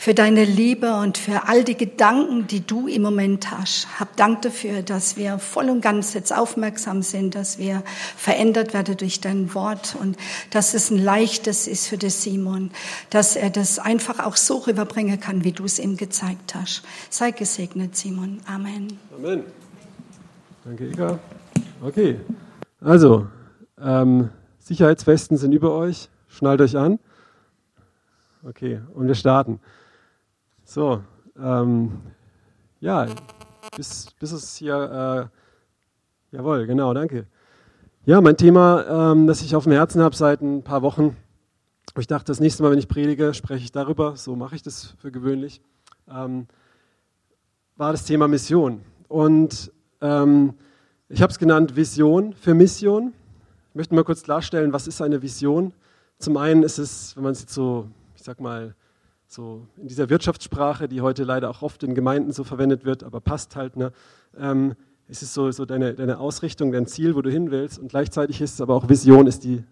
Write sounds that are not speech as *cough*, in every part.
für deine Liebe und für all die Gedanken, die du im Moment hast. Hab Dank dafür, dass wir voll und ganz jetzt aufmerksam sind, dass wir verändert werden durch dein Wort und dass es ein leichtes ist für den Simon, dass er das einfach auch so rüberbringen kann, wie du es ihm gezeigt hast. Sei gesegnet, Simon. Amen. Amen. Danke, Ika. Okay, also ähm, Sicherheitswesten sind über euch. Schnallt euch an. Okay, und wir starten. So, ähm, ja, bis, bis es hier, äh, jawohl, genau, danke. Ja, mein Thema, ähm, das ich auf dem Herzen habe seit ein paar Wochen, ich dachte, das nächste Mal, wenn ich predige, spreche ich darüber, so mache ich das für gewöhnlich, ähm, war das Thema Mission. Und ähm, ich habe es genannt Vision für Mission. Ich möchte mal kurz klarstellen, was ist eine Vision? Zum einen ist es, wenn man es jetzt so, ich sag mal, so in dieser Wirtschaftssprache, die heute leider auch oft in Gemeinden so verwendet wird, aber passt halt, ne? Ähm, es ist so, so deine, deine Ausrichtung, dein Ziel, wo du hin willst. Und gleichzeitig ist es aber auch Vision, ist die,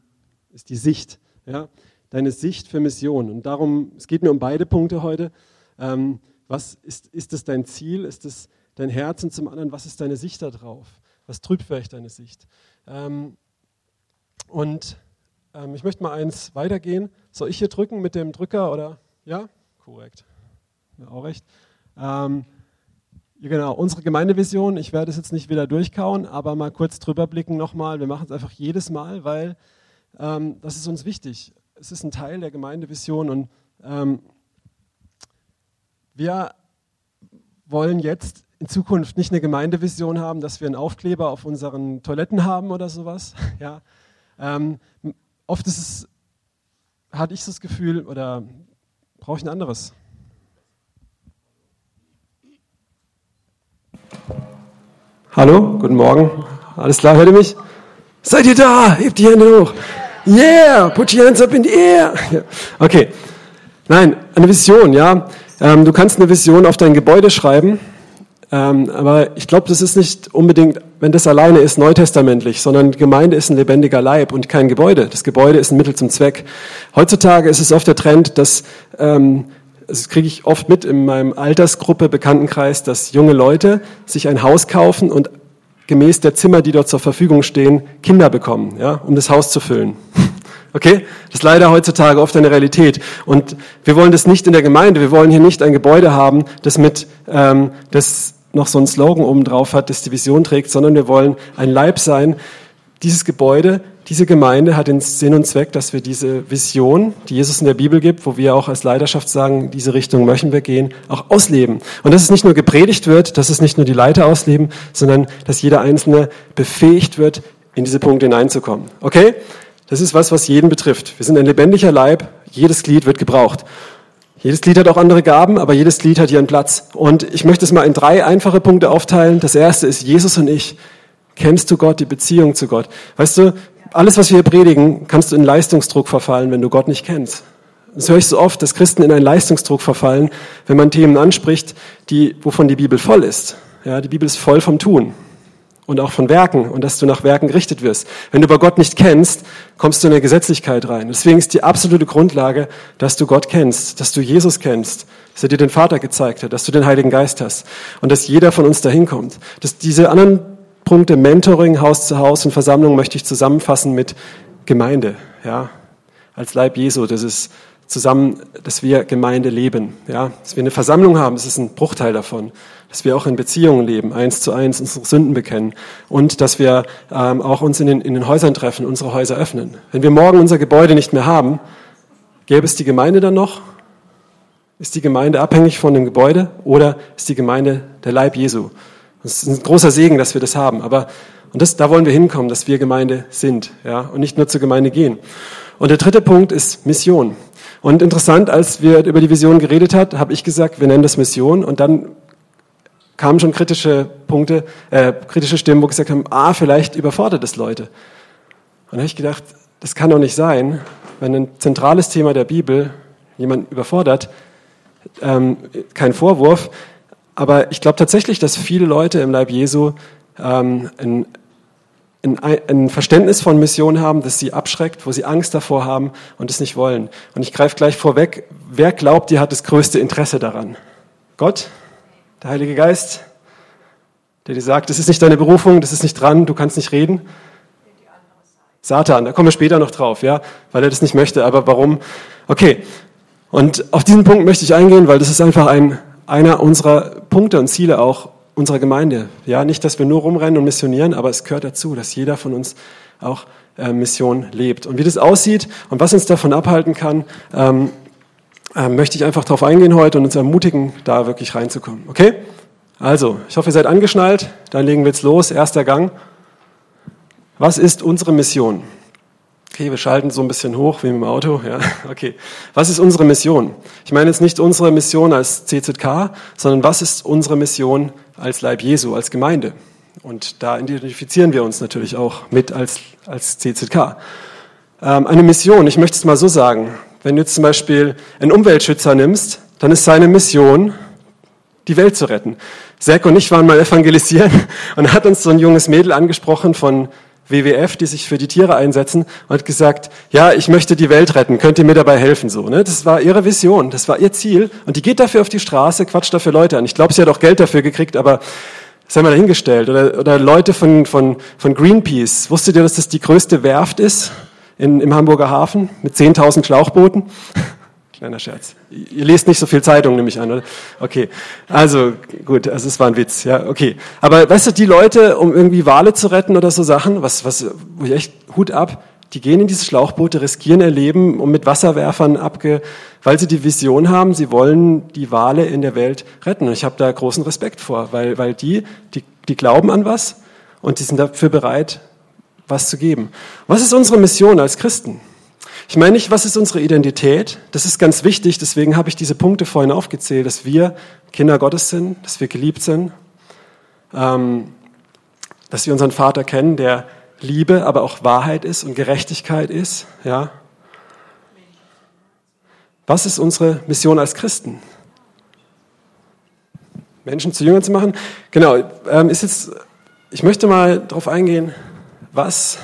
ist die Sicht. Ja? Deine Sicht für Mission. Und darum, es geht mir um beide Punkte heute. Ähm, was ist, ist es dein Ziel? Ist es dein Herz? Und zum anderen, was ist deine Sicht darauf? Was trübt vielleicht deine Sicht? Ähm, und ähm, ich möchte mal eins weitergehen. Soll ich hier drücken mit dem Drücker oder? Ja, korrekt. Ja, auch recht. Ähm, ja, genau, unsere Gemeindevision, ich werde es jetzt nicht wieder durchkauen, aber mal kurz drüber blicken nochmal. Wir machen es einfach jedes Mal, weil ähm, das ist uns wichtig. Es ist ein Teil der Gemeindevision und ähm, wir wollen jetzt in Zukunft nicht eine Gemeindevision haben, dass wir einen Aufkleber auf unseren Toiletten haben oder sowas. *laughs* Ja. Ähm, oft ist es, hatte ich das Gefühl, oder Brauche ich ein anderes? Hallo, guten Morgen. Alles klar, hört ihr mich? Seid ihr da? Hebt die Hände hoch. Yeah, put your hands up in the air. Okay. Nein, eine Vision, ja. Ähm, du kannst eine Vision auf dein Gebäude schreiben, ähm, aber ich glaube, das ist nicht unbedingt, wenn das alleine ist, neutestamentlich, sondern Gemeinde ist ein lebendiger Leib und kein Gebäude. Das Gebäude ist ein Mittel zum Zweck. Heutzutage ist es oft der Trend, dass, ähm, das kriege ich oft mit in meinem Altersgruppe, Bekanntenkreis, dass junge Leute sich ein Haus kaufen und gemäß der Zimmer, die dort zur Verfügung stehen, Kinder bekommen, ja, um das Haus zu füllen. *laughs* Okay? Das ist leider heutzutage oft eine Realität. Und wir wollen das nicht in der Gemeinde. Wir wollen hier nicht ein Gebäude haben, das mit, ähm, das noch so einen Slogan oben drauf hat, das die Vision trägt, sondern wir wollen ein Leib sein. Dieses Gebäude, diese Gemeinde hat den Sinn und Zweck, dass wir diese Vision, die Jesus in der Bibel gibt, wo wir auch als Leiterschaft sagen, diese Richtung möchten wir gehen, auch ausleben. Und dass es nicht nur gepredigt wird, dass es nicht nur die Leiter ausleben, sondern dass jeder Einzelne befähigt wird, in diese Punkte hineinzukommen. Okay? Das ist was, was jeden betrifft. Wir sind ein lebendiger Leib, jedes Glied wird gebraucht. Jedes Lied hat auch andere Gaben, aber jedes Lied hat einen Platz. Und ich möchte es mal in drei einfache Punkte aufteilen. Das erste ist Jesus und ich. Kennst du Gott, die Beziehung zu Gott? Weißt du, alles, was wir hier predigen, kannst du in Leistungsdruck verfallen, wenn du Gott nicht kennst. Das höre ich so oft, dass Christen in einen Leistungsdruck verfallen, wenn man Themen anspricht, die, wovon die Bibel voll ist. Ja, die Bibel ist voll vom Tun und auch von Werken und dass du nach Werken gerichtet wirst. Wenn du aber Gott nicht kennst, kommst du in eine Gesetzlichkeit rein. Deswegen ist die absolute Grundlage, dass du Gott kennst, dass du Jesus kennst, dass er dir den Vater gezeigt hat, dass du den Heiligen Geist hast und dass jeder von uns dahin kommt. Dass diese anderen Punkte Mentoring, Haus zu Haus und Versammlung möchte ich zusammenfassen mit Gemeinde, ja, als Leib Jesu. Das ist zusammen, dass wir Gemeinde leben, ja, dass wir eine Versammlung haben. Das ist ein Bruchteil davon dass wir auch in Beziehungen leben, eins zu eins unsere Sünden bekennen und dass wir ähm, auch uns in den, in den Häusern treffen, unsere Häuser öffnen. Wenn wir morgen unser Gebäude nicht mehr haben, gäbe es die Gemeinde dann noch? Ist die Gemeinde abhängig von dem Gebäude oder ist die Gemeinde der Leib Jesu? Das ist ein großer Segen, dass wir das haben. Aber und das, da wollen wir hinkommen, dass wir Gemeinde sind, ja, und nicht nur zur Gemeinde gehen. Und der dritte Punkt ist Mission. Und interessant, als wir über die Vision geredet hat, habe ich gesagt, wir nennen das Mission. Und dann kamen schon kritische Punkte, äh, kritische Stimmen, wo gesagt haben, ah, vielleicht überfordert es Leute. Und dann habe ich gedacht, das kann doch nicht sein, wenn ein zentrales Thema der Bibel jemand überfordert, ähm, kein Vorwurf, aber ich glaube tatsächlich, dass viele Leute im Leib Jesu ähm, ein, ein, ein Verständnis von Mission haben, das sie abschreckt, wo sie Angst davor haben und es nicht wollen. Und ich greife gleich vorweg, wer glaubt, ihr hat das größte Interesse daran? Gott? Der Heilige Geist? Der dir sagt, das ist nicht deine Berufung, das ist nicht dran, du kannst nicht reden? Satan, da kommen wir später noch drauf, ja, weil er das nicht möchte. Aber warum? Okay. Und auf diesen Punkt möchte ich eingehen, weil das ist einfach ein, einer unserer Punkte und Ziele auch unserer Gemeinde. Ja, nicht, dass wir nur rumrennen und missionieren, aber es gehört dazu, dass jeder von uns auch äh, Mission lebt. Und wie das aussieht und was uns davon abhalten kann, ähm, äh, möchte ich einfach darauf eingehen heute und uns ermutigen, da wirklich reinzukommen. Okay? Also, ich hoffe, ihr seid angeschnallt. Dann legen wir jetzt los. Erster Gang. Was ist unsere Mission? Okay, wir schalten so ein bisschen hoch wie im Auto. Ja, *laughs* okay. Was ist unsere Mission? Ich meine jetzt nicht unsere Mission als CZK, sondern was ist unsere Mission als Leib Jesu, als Gemeinde? Und da identifizieren wir uns natürlich auch mit als, als CZK. Ähm, eine Mission, ich möchte es mal so sagen. Wenn du zum Beispiel einen Umweltschützer nimmst, dann ist seine Mission, die Welt zu retten. Zack und ich waren mal evangelisieren *laughs* und hat uns so ein junges Mädel angesprochen von WWF, die sich für die Tiere einsetzen, und hat gesagt, ja, ich möchte die Welt retten, könnt ihr mir dabei helfen? So, ne? Das war ihre Vision, das war ihr Ziel. Und die geht dafür auf die Straße, quatscht dafür Leute an. Ich glaube, sie hat auch Geld dafür gekriegt, aber das haben wir dahingestellt. Oder, oder Leute von, von, von Greenpeace. Wusstet ihr, dass das die größte Werft ist in, im Hamburger Hafen mit 10.000 Schlauchbooten? *laughs* Kleiner Scherz. Ihr lest nicht so viel Zeitung, nehme ich an, oder? Okay. Also, gut, also es war ein Witz, ja, okay. Aber weißt du, die Leute, um irgendwie Wale zu retten oder so Sachen, was, was, wo ich echt Hut ab, die gehen in diese Schlauchboote, riskieren ihr Leben und mit Wasserwerfern abge, weil sie die Vision haben, sie wollen die Wale in der Welt retten. Und ich habe da großen Respekt vor, weil, weil die, die, die glauben an was und die sind dafür bereit, was zu geben. Was ist unsere Mission als Christen? Ich meine nicht, was ist unsere Identität? Das ist ganz wichtig, deswegen habe ich diese Punkte vorhin aufgezählt, dass wir Kinder Gottes sind, dass wir geliebt sind, ähm, dass wir unseren Vater kennen, der Liebe, aber auch Wahrheit ist und Gerechtigkeit ist. Ja. Was ist unsere Mission als Christen? Menschen zu Jüngern zu machen? Genau, ähm, ist jetzt, ich möchte mal darauf eingehen, was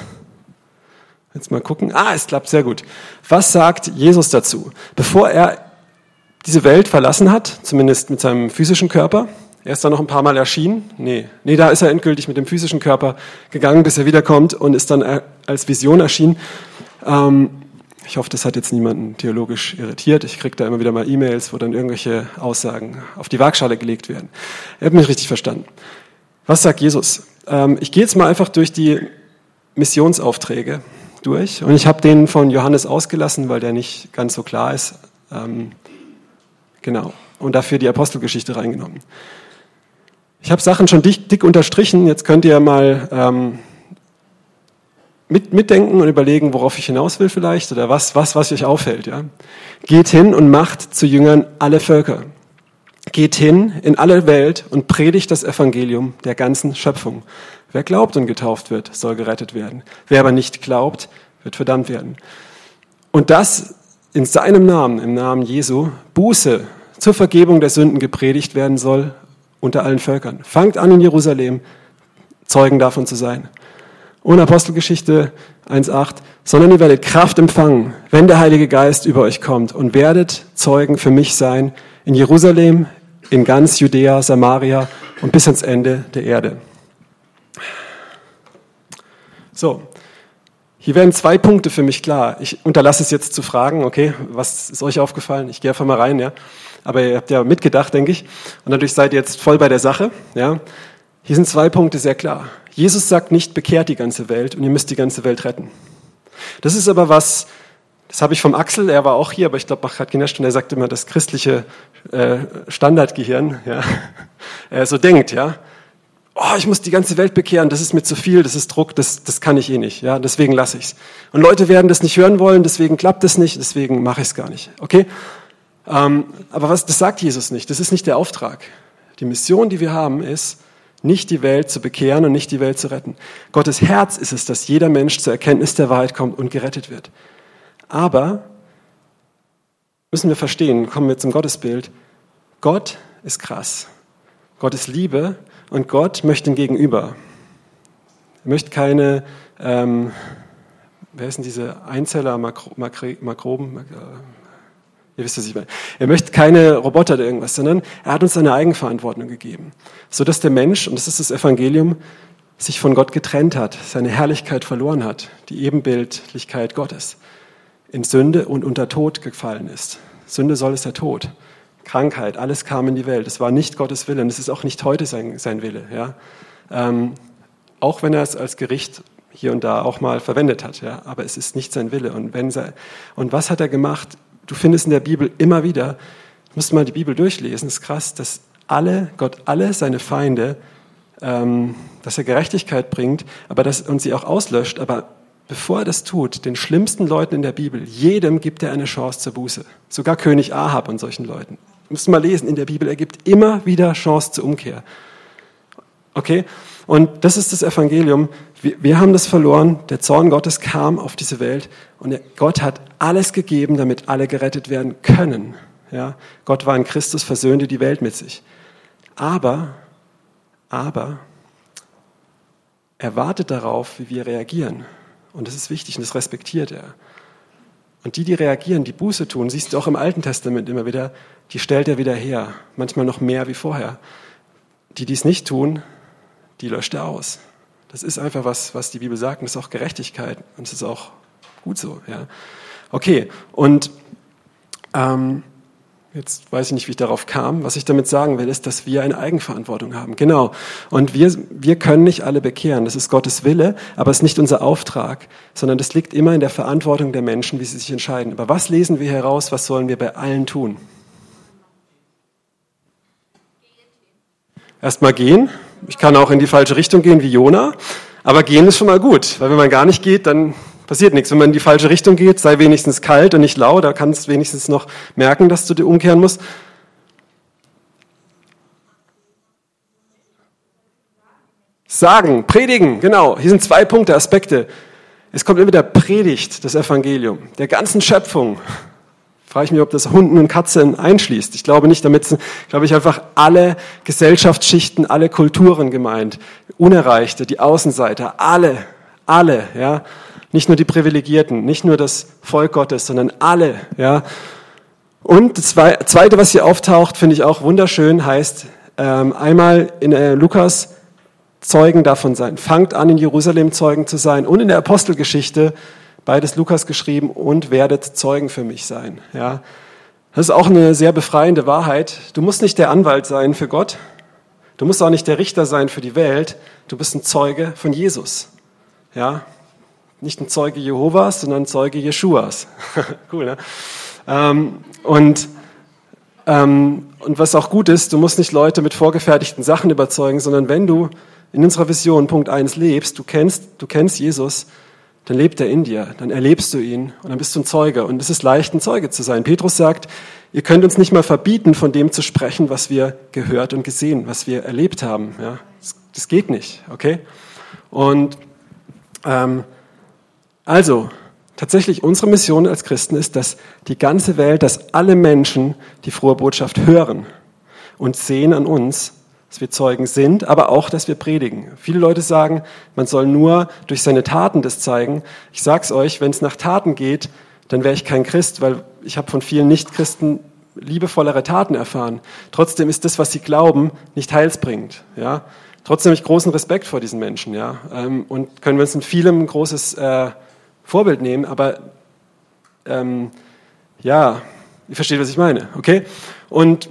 Jetzt mal gucken. Ah, es klappt sehr gut. Was sagt Jesus dazu? Bevor er diese Welt verlassen hat, zumindest mit seinem physischen Körper, er ist da noch ein paar Mal erschienen. Nee, nee, da ist er endgültig mit dem physischen Körper gegangen, bis er wiederkommt und ist dann als Vision erschienen. Ähm, ich hoffe, das hat jetzt niemanden theologisch irritiert. Ich kriege da immer wieder mal E-Mails, wo dann irgendwelche Aussagen auf die Waagschale gelegt werden. Er hat mich richtig verstanden. Was sagt Jesus? Ähm, ich gehe jetzt mal einfach durch die Missionsaufträge durch. Und ich habe den von Johannes ausgelassen, weil der nicht ganz so klar ist. Ähm, genau. Und dafür die Apostelgeschichte reingenommen. Ich habe Sachen schon dick, dick, unterstrichen. Jetzt könnt ihr mal ähm, mit, mitdenken und überlegen, worauf ich hinaus will vielleicht oder was, was, was euch auffällt. Ja? Geht hin und macht zu Jüngern alle Völker. Geht hin in alle Welt und predigt das Evangelium der ganzen Schöpfung. Wer glaubt und getauft wird, soll gerettet werden. Wer aber nicht glaubt, wird verdammt werden. Und das in seinem Namen, im Namen Jesu, Buße zur Vergebung der Sünden gepredigt werden soll unter allen Völkern. Fangt an in Jerusalem, Zeugen davon zu sein. Und Apostelgeschichte 1.8, sondern ihr werdet Kraft empfangen, wenn der Heilige Geist über euch kommt und werdet Zeugen für mich sein in Jerusalem, in ganz Judäa, Samaria und bis ans Ende der Erde. So, hier werden zwei Punkte für mich klar. Ich unterlasse es jetzt zu fragen, okay, was ist euch aufgefallen? Ich gehe einfach mal rein, ja. Aber ihr habt ja mitgedacht, denke ich. Und dadurch seid ihr jetzt voll bei der Sache, ja. Hier sind zwei Punkte sehr klar. Jesus sagt nicht, bekehrt die ganze Welt und ihr müsst die ganze Welt retten. Das ist aber was, das habe ich vom Axel, er war auch hier, aber ich glaube, hat genascht und er sagt immer, das christliche äh, Standardgehirn, ja, *laughs* er so denkt, ja oh, ich muss die ganze Welt bekehren, das ist mir zu viel, das ist Druck, das, das kann ich eh nicht, ja, deswegen lasse ich's. Und Leute werden das nicht hören wollen, deswegen klappt es nicht, deswegen mache ich es gar nicht, okay? Ähm, aber was, das sagt Jesus nicht, das ist nicht der Auftrag. Die Mission, die wir haben, ist, nicht die Welt zu bekehren und nicht die Welt zu retten. Gottes Herz ist es, dass jeder Mensch zur Erkenntnis der Wahrheit kommt und gerettet wird. Aber müssen wir verstehen, kommen wir zum Gottesbild, Gott ist krass. Gott ist Liebe und Gott möchte ein Gegenüber. Er möchte keine, ähm, wer ist diese Einzeller, Makro, Makre, Makroben? Mak Ihr wisst, was ich meine. Er möchte keine Roboter oder irgendwas, sondern er hat uns seine Eigenverantwortung gegeben. So dass der Mensch, und das ist das Evangelium, sich von Gott getrennt hat, seine Herrlichkeit verloren hat, die Ebenbildlichkeit Gottes, in Sünde und unter Tod gefallen ist. Sünde soll es der Tod. Krankheit, alles kam in die Welt. Es war nicht Gottes Wille und es ist auch nicht heute sein, sein Wille. Ja? Ähm, auch wenn er es als Gericht hier und da auch mal verwendet hat, ja? aber es ist nicht sein Wille. Und, wenn sei, und was hat er gemacht? Du findest in der Bibel immer wieder, du musst mal die Bibel durchlesen, es ist krass, dass alle, Gott alle seine Feinde, ähm, dass er Gerechtigkeit bringt, aber dass, und sie auch auslöscht, aber bevor er das tut, den schlimmsten Leuten in der Bibel, jedem gibt er eine Chance zur Buße. Sogar König Ahab und solchen Leuten. Müssen mal lesen in der Bibel, er gibt immer wieder Chance zur Umkehr. Okay? Und das ist das Evangelium. Wir, wir, haben das verloren. Der Zorn Gottes kam auf diese Welt und Gott hat alles gegeben, damit alle gerettet werden können. Ja? Gott war in Christus, versöhnte die Welt mit sich. Aber, aber, er wartet darauf, wie wir reagieren. Und das ist wichtig und das respektiert er. Und die, die reagieren, die Buße tun, siehst du auch im Alten Testament immer wieder, die stellt er wieder her. Manchmal noch mehr wie vorher. Die, die es nicht tun, die löscht er aus. Das ist einfach was, was die Bibel sagt und das ist auch Gerechtigkeit und es ist auch gut so. Ja. Okay, und ähm, jetzt weiß ich nicht, wie ich darauf kam. Was ich damit sagen will, ist, dass wir eine Eigenverantwortung haben. Genau. Und wir, wir können nicht alle bekehren. Das ist Gottes Wille, aber es ist nicht unser Auftrag, sondern das liegt immer in der Verantwortung der Menschen, wie sie sich entscheiden. Aber was lesen wir heraus? Was sollen wir bei allen tun? Erstmal gehen. Ich kann auch in die falsche Richtung gehen wie Jona. Aber gehen ist schon mal gut, weil wenn man gar nicht geht, dann passiert nichts. Wenn man in die falsche Richtung geht, sei wenigstens kalt und nicht lau, da kannst du wenigstens noch merken, dass du dir umkehren musst. Sagen, predigen, genau. Hier sind zwei Punkte, Aspekte. Es kommt immer der Predigt, das Evangelium, der ganzen Schöpfung frage ich mich, ob das Hunden und Katzen einschließt. Ich glaube nicht, damit sind, glaube ich, einfach alle Gesellschaftsschichten, alle Kulturen gemeint. Unerreichte, die Außenseiter, alle, alle, ja. Nicht nur die Privilegierten, nicht nur das Volk Gottes, sondern alle, ja. Und das Zweite, was hier auftaucht, finde ich auch wunderschön, heißt ähm, einmal in äh, Lukas Zeugen davon sein. Fangt an, in Jerusalem Zeugen zu sein. Und in der Apostelgeschichte beides Lukas geschrieben, und werdet Zeugen für mich sein. Ja, das ist auch eine sehr befreiende Wahrheit. Du musst nicht der Anwalt sein für Gott. Du musst auch nicht der Richter sein für die Welt. Du bist ein Zeuge von Jesus. Ja, nicht ein Zeuge Jehovas, sondern ein Zeuge Jeschuas. *laughs* cool, ne? Ähm, und ähm, und was auch gut ist, du musst nicht Leute mit vorgefertigten Sachen überzeugen, sondern wenn du in unserer Vision Punkt 1 lebst, du kennst, du kennst Jesus, dann lebt er in dir, dann erlebst du ihn und dann bist du ein Zeuge. Und es ist leicht, ein Zeuge zu sein. Petrus sagt, ihr könnt uns nicht mal verbieten, von dem zu sprechen, was wir gehört und gesehen, was wir erlebt haben. Ja, das, das geht nicht, okay? Und ähm, also, tatsächlich unsere Mission als Christen ist, dass die ganze Welt, dass alle Menschen die frohe Botschaft hören und sehen an uns, dass wir Zeugen sind, aber auch, dass wir predigen. Viele Leute sagen, man soll nur durch seine Taten das zeigen. Ich sag's euch, wenn es nach Taten geht, dann wäre ich kein Christ, weil ich habe von vielen Nichtchristen liebevollere Taten erfahren. Trotzdem ist das, was sie glauben, nicht heilsbringend. Ja? Trotzdem habe ich großen Respekt vor diesen Menschen. Ja? Ähm, und können wir uns in vielem großes äh, Vorbild nehmen, aber ähm, ja, ihr versteht, was ich meine, okay? Und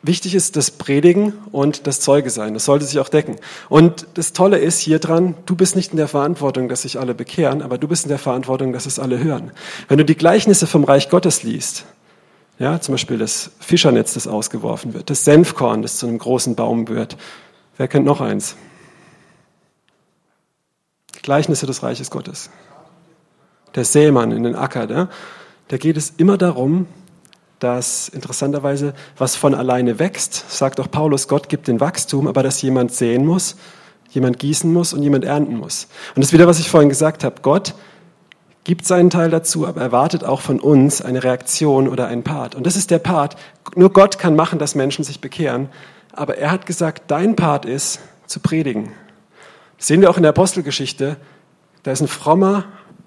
Wichtig ist das Predigen und das Zeuge sein. Das sollte sich auch decken. Und das Tolle ist hier dran, du bist nicht in der Verantwortung, dass sich alle bekehren, aber du bist in der Verantwortung, dass es alle hören. Wenn du die Gleichnisse vom Reich Gottes liest, ja, zum Beispiel das Fischernetz, das ausgeworfen wird, das Senfkorn, das zu einem großen Baum wird. Wer kennt noch eins? Gleichnisse des Reiches Gottes. Der Sämann in den Acker, da, da geht es immer darum, dass interessanterweise was von alleine wächst, sagt auch Paulus, Gott gibt den Wachstum, aber dass jemand säen muss, jemand gießen muss und jemand ernten muss. Und das ist wieder, was ich vorhin gesagt habe. Gott gibt seinen Teil dazu, aber erwartet auch von uns eine Reaktion oder einen Part. Und das ist der Part. Nur Gott kann machen, dass Menschen sich bekehren. Aber er hat gesagt, dein Part ist zu predigen. sehen wir auch in der Apostelgeschichte, da ist ein frommer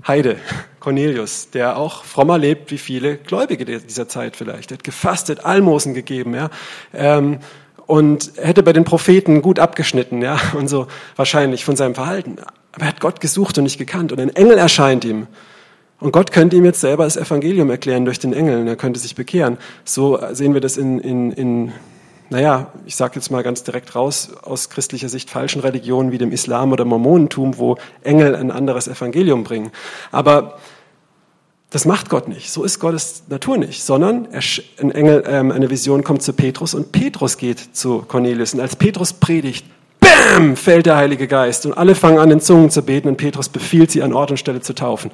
Heide, Cornelius, der auch frommer lebt wie viele Gläubige dieser Zeit vielleicht. Er hat gefastet, Almosen gegeben, ja. Ähm, und hätte bei den Propheten gut abgeschnitten, ja, *laughs* und so wahrscheinlich von seinem Verhalten. Aber er hat Gott gesucht und nicht gekannt und ein Engel erscheint ihm. Und Gott könnte ihm jetzt selber das Evangelium erklären durch den Engel und er könnte sich bekehren. So sehen wir das in, in, in naja, ich sage jetzt mal ganz direkt raus, aus christlicher Sicht falschen Religionen wie dem Islam oder Mormonentum, wo Engel ein anderes Evangelium bringen. Aber das macht Gott nicht. So ist Gottes Natur nicht, sondern ein Engel, ähm, eine Vision kommt zu Petrus und Petrus geht zu Cornelius. Und als Petrus predigt, bam, fällt der Heilige Geist und alle fangen an, in Zungen zu beten und Petrus befiehlt sie an Ort und Stelle zu taufen.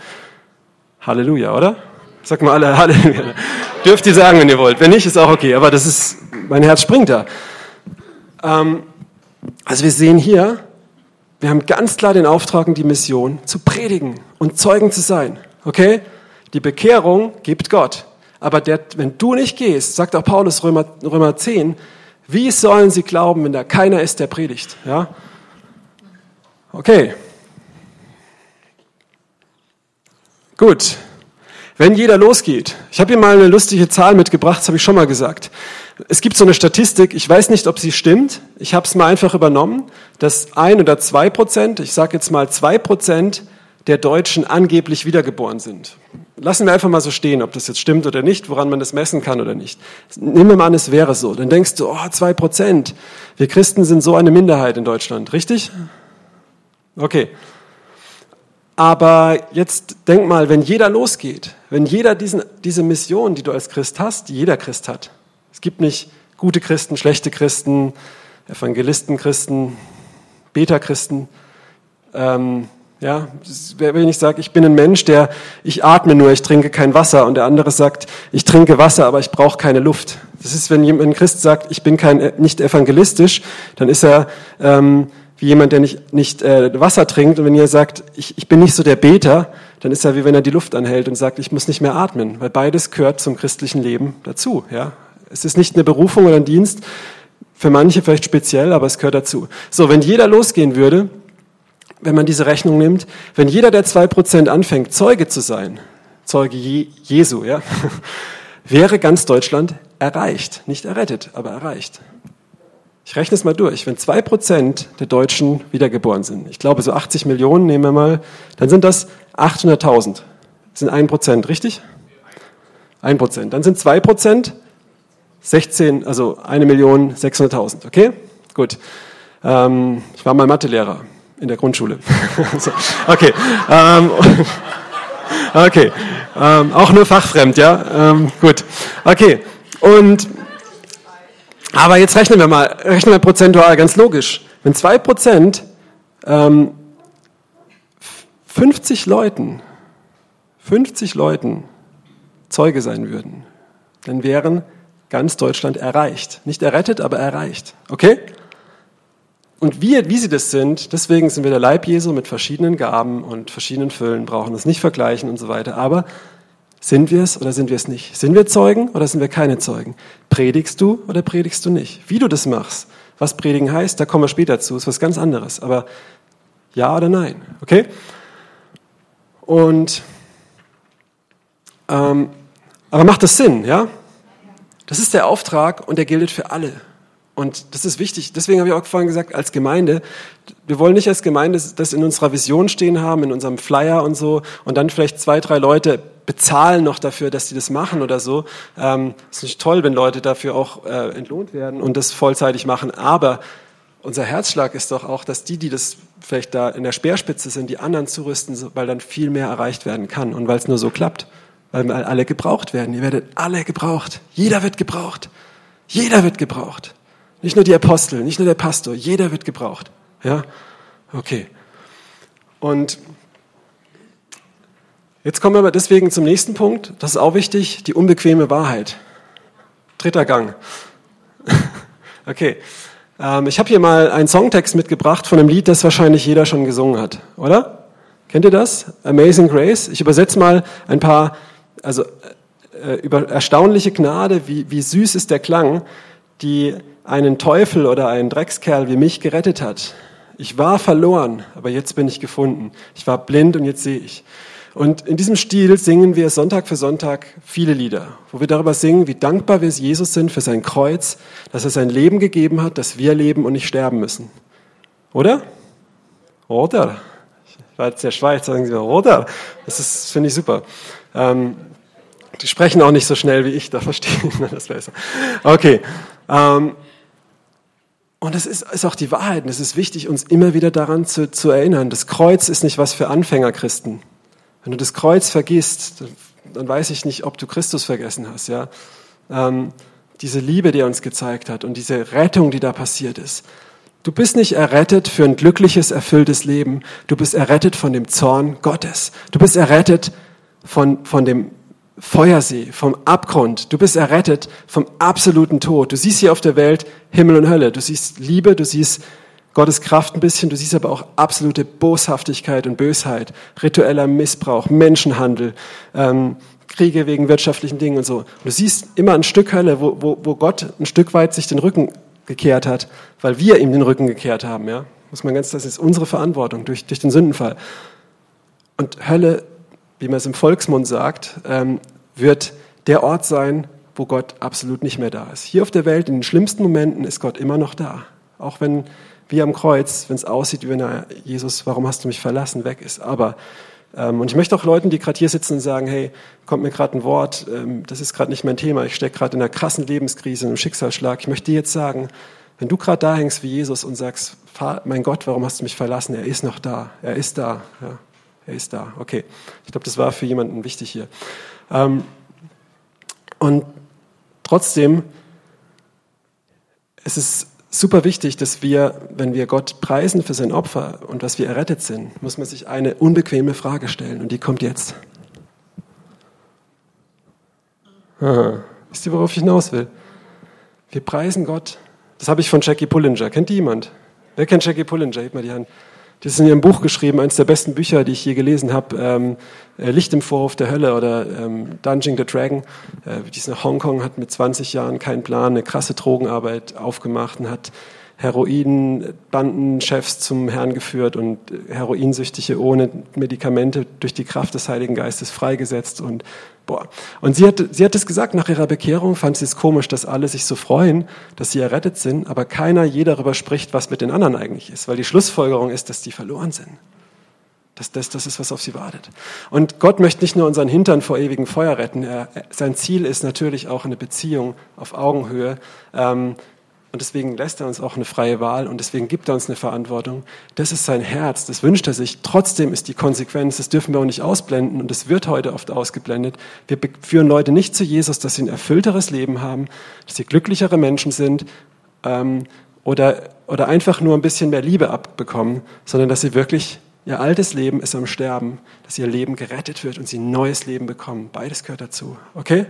Halleluja, oder? Sag mal alle Halleluja. Dürft ihr sagen, wenn ihr wollt. Wenn nicht, ist auch okay. Aber das ist, mein Herz springt da. Ähm, also wir sehen hier, wir haben ganz klar den Auftrag und die Mission, zu predigen und Zeugen zu sein. Okay? Die Bekehrung gibt Gott. Aber der, wenn du nicht gehst, sagt auch Paulus Römer, Römer 10, wie sollen sie glauben, wenn da keiner ist, der predigt? Ja? Okay. Gut. Wenn jeder losgeht, ich habe hier mal eine lustige Zahl mitgebracht, das habe ich schon mal gesagt. Es gibt so eine Statistik, ich weiß nicht, ob sie stimmt, ich habe es mal einfach übernommen, dass ein oder zwei Prozent, ich sage jetzt mal zwei Prozent der Deutschen angeblich wiedergeboren sind. Lassen wir einfach mal so stehen, ob das jetzt stimmt oder nicht, woran man das messen kann oder nicht. Nehmen wir mal an, es wäre so. Dann denkst du, oh, zwei Prozent. Wir Christen sind so eine Minderheit in Deutschland, richtig? Okay. Aber jetzt denk mal, wenn jeder losgeht, wenn jeder diesen, diese Mission, die du als Christ hast, die jeder Christ hat. Es gibt nicht gute Christen, schlechte Christen, Evangelisten Christen, Beta-Christen. Ähm, ja, wenn ich sage, ich bin ein Mensch, der, ich atme nur, ich trinke kein Wasser, und der andere sagt, ich trinke Wasser, aber ich brauche keine Luft. Das ist, wenn ein Christ sagt, ich bin kein, nicht evangelistisch, dann ist er ähm, wie jemand, der nicht, nicht äh, Wasser trinkt. Und wenn ihr sagt, ich, ich bin nicht so der Beter, dann ist er wie wenn er die Luft anhält und sagt, ich muss nicht mehr atmen, weil beides gehört zum christlichen Leben dazu. Ja? Es ist nicht eine Berufung oder ein Dienst, für manche vielleicht speziell, aber es gehört dazu. So, wenn jeder losgehen würde, wenn man diese Rechnung nimmt, wenn jeder der zwei Prozent anfängt, Zeuge zu sein, Zeuge Je Jesu, ja, *laughs* wäre ganz Deutschland erreicht. Nicht errettet, aber erreicht. Ich rechne es mal durch. Wenn zwei Prozent der Deutschen wiedergeboren sind, ich glaube so 80 Millionen nehmen wir mal, dann sind das 800.000. Das sind ein Prozent, richtig? Ein Prozent. Dann sind zwei Prozent 16, also eine Million 600.000. Okay? Gut. Ähm, ich war mal Mathelehrer in der Grundschule. *laughs* okay. Ähm, *laughs* okay. Ähm, auch nur fachfremd, ja? Ähm, gut. Okay. Und aber jetzt rechnen wir mal, rechnen wir prozentual ganz logisch. Wenn zwei Prozent ähm, 50 Leuten, 50 Leuten Zeuge sein würden, dann wären ganz Deutschland erreicht. Nicht errettet, aber erreicht. Okay? Und wie, wie sie das sind, deswegen sind wir der Leib Jesu mit verschiedenen Gaben und verschiedenen Füllen, brauchen das nicht vergleichen und so weiter. Aber sind wir es oder sind wir es nicht? Sind wir Zeugen oder sind wir keine Zeugen? Predigst du oder predigst du nicht? Wie du das machst, was predigen heißt, da kommen wir später zu, ist was ganz anderes. Aber ja oder nein, okay? Und ähm, aber macht das Sinn, ja? Das ist der Auftrag und der gilt für alle. Und das ist wichtig. Deswegen habe ich auch vorhin gesagt, als Gemeinde, wir wollen nicht als Gemeinde das in unserer Vision stehen haben, in unserem Flyer und so, und dann vielleicht zwei, drei Leute bezahlen noch dafür, dass sie das machen oder so. Ähm, ist nicht toll, wenn Leute dafür auch äh, entlohnt werden und das vollzeitig machen. Aber unser Herzschlag ist doch auch, dass die, die das vielleicht da in der Speerspitze sind, die anderen zurüsten, weil dann viel mehr erreicht werden kann und weil es nur so klappt. Weil alle gebraucht werden. Ihr werdet alle gebraucht. Jeder wird gebraucht. Jeder wird gebraucht. Nicht nur die Apostel, nicht nur der Pastor, jeder wird gebraucht. Ja? Okay. Und jetzt kommen wir aber deswegen zum nächsten Punkt. Das ist auch wichtig, die unbequeme Wahrheit. Dritter Gang. *laughs* okay. Ähm, ich habe hier mal einen Songtext mitgebracht von einem Lied, das wahrscheinlich jeder schon gesungen hat, oder? Kennt ihr das? Amazing Grace. Ich übersetze mal ein paar, also äh, über erstaunliche Gnade, wie, wie süß ist der Klang, die einen Teufel oder einen Dreckskerl wie mich gerettet hat. Ich war verloren, aber jetzt bin ich gefunden. Ich war blind und jetzt sehe ich. Und in diesem Stil singen wir Sonntag für Sonntag viele Lieder, wo wir darüber singen, wie dankbar wir Jesus sind für sein Kreuz, dass er sein Leben gegeben hat, dass wir leben und nicht sterben müssen. Oder? Oder? Ich war jetzt der Schweiz, sagen sie, oder? Das ist, finde ich super. Ähm, die sprechen auch nicht so schnell wie ich, da verstehe ich *laughs* das besser. Okay. Ähm, und es ist, ist, auch die Wahrheit. Und es ist wichtig, uns immer wieder daran zu, zu erinnern. Das Kreuz ist nicht was für Anfängerchristen. Wenn du das Kreuz vergisst, dann weiß ich nicht, ob du Christus vergessen hast. Ja? Ähm, diese Liebe, die er uns gezeigt hat und diese Rettung, die da passiert ist. Du bist nicht errettet für ein glückliches, erfülltes Leben. Du bist errettet von dem Zorn Gottes. Du bist errettet von, von dem Feuersee, vom Abgrund. Du bist errettet vom absoluten Tod. Du siehst hier auf der Welt Himmel und Hölle. Du siehst Liebe, du siehst Gottes Kraft ein bisschen, du siehst aber auch absolute Boshaftigkeit und Bösheit, ritueller Missbrauch, Menschenhandel, ähm, Kriege wegen wirtschaftlichen Dingen und so. du siehst immer ein Stück Hölle, wo, wo, wo Gott ein Stück weit sich den Rücken gekehrt hat, weil wir ihm den Rücken gekehrt haben. Ja? Muss man ganz, das ist unsere Verantwortung durch, durch den Sündenfall. Und Hölle wie man es im Volksmund sagt, ähm, wird der Ort sein, wo Gott absolut nicht mehr da ist. Hier auf der Welt, in den schlimmsten Momenten, ist Gott immer noch da. Auch wenn, wie am Kreuz, wenn es aussieht, wie wenn er, Jesus, warum hast du mich verlassen, weg ist. Aber, ähm, und ich möchte auch Leuten, die gerade hier sitzen und sagen, hey, kommt mir gerade ein Wort, ähm, das ist gerade nicht mein Thema, ich stecke gerade in einer krassen Lebenskrise, in einem Schicksalsschlag. Ich möchte dir jetzt sagen, wenn du gerade da hängst wie Jesus und sagst, mein Gott, warum hast du mich verlassen? Er ist noch da, er ist da. Ja. Er ist da. Okay. Ich glaube, das war für jemanden wichtig hier. Ähm, und trotzdem, es ist super wichtig, dass wir, wenn wir Gott preisen für sein Opfer und dass wir errettet sind, muss man sich eine unbequeme Frage stellen. Und die kommt jetzt. Aha. Wisst ihr, worauf ich hinaus will? Wir preisen Gott. Das habe ich von Jackie Pullinger. Kennt die jemand? Wer kennt Jackie Pullinger? Hebt mal die Hand. Das ist in ihrem Buch geschrieben, eines der besten Bücher, die ich je gelesen habe, ähm, äh, Licht im Vorhof der Hölle oder ähm, Dungeon the Dragon. Äh, die ist nach Hongkong, hat mit 20 Jahren keinen Plan, eine krasse Drogenarbeit aufgemacht und hat Heroinbandenchefs zum Herrn geführt und Heroinsüchtige ohne Medikamente durch die Kraft des Heiligen Geistes freigesetzt und boah. Und sie hat, sie hat es gesagt, nach ihrer Bekehrung fand sie es komisch, dass alle sich so freuen, dass sie errettet sind, aber keiner je darüber spricht, was mit den anderen eigentlich ist, weil die Schlussfolgerung ist, dass die verloren sind. Das, das, das ist, was auf sie wartet. Und Gott möchte nicht nur unseren Hintern vor ewigem Feuer retten. Er, sein Ziel ist natürlich auch eine Beziehung auf Augenhöhe. Ähm, und deswegen lässt er uns auch eine freie Wahl und deswegen gibt er uns eine Verantwortung. Das ist sein Herz, das wünscht er sich. Trotzdem ist die Konsequenz, das dürfen wir auch nicht ausblenden und das wird heute oft ausgeblendet. Wir führen Leute nicht zu Jesus, dass sie ein erfüllteres Leben haben, dass sie glücklichere Menschen sind ähm, oder, oder einfach nur ein bisschen mehr Liebe abbekommen, sondern dass sie wirklich Ihr altes Leben ist am Sterben, dass ihr Leben gerettet wird und sie ein neues Leben bekommen. Beides gehört dazu. Okay?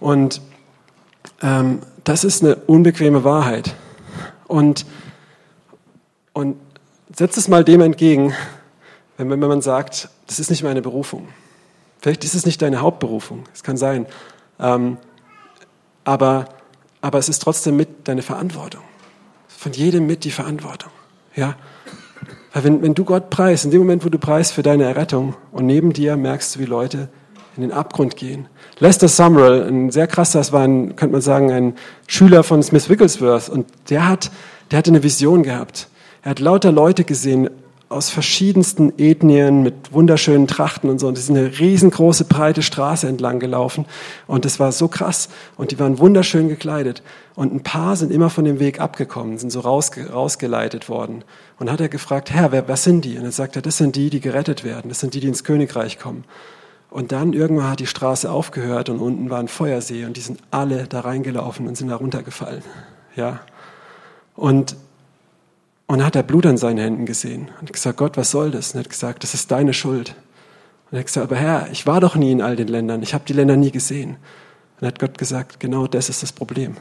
Und ähm, das ist eine unbequeme Wahrheit. Und, und setzt es mal dem entgegen, wenn, wenn man sagt, das ist nicht meine Berufung. Vielleicht ist es nicht deine Hauptberufung, es kann sein. Ähm, aber, aber es ist trotzdem mit deine Verantwortung. Von jedem mit die Verantwortung. Ja? Weil wenn, wenn du Gott preist, in dem Moment, wo du preist für deine Errettung und neben dir merkst du, wie Leute in den Abgrund gehen. Lester Summerall, ein sehr krasser, das war ein, könnte man sagen, ein Schüler von Smith Wigglesworth und der hat, der hatte eine Vision gehabt. Er hat lauter Leute gesehen aus verschiedensten Ethnien mit wunderschönen Trachten und so und die sind eine riesengroße breite Straße entlang gelaufen und das war so krass und die waren wunderschön gekleidet und ein paar sind immer von dem Weg abgekommen, sind so rausge rausgeleitet worden und hat er gefragt, Herr, wer, wer sind die? Und er sagte, das sind die, die gerettet werden, das sind die, die ins Königreich kommen. Und dann irgendwann hat die Straße aufgehört und unten war ein Feuersee und die sind alle da reingelaufen und sind da runtergefallen. Ja. Und, und hat er Blut an seinen Händen gesehen und gesagt, Gott, was soll das? Und hat gesagt, das ist deine Schuld. Und er hat gesagt, aber Herr, ich war doch nie in all den Ländern, ich habe die Länder nie gesehen. Und hat Gott gesagt, genau das ist das Problem.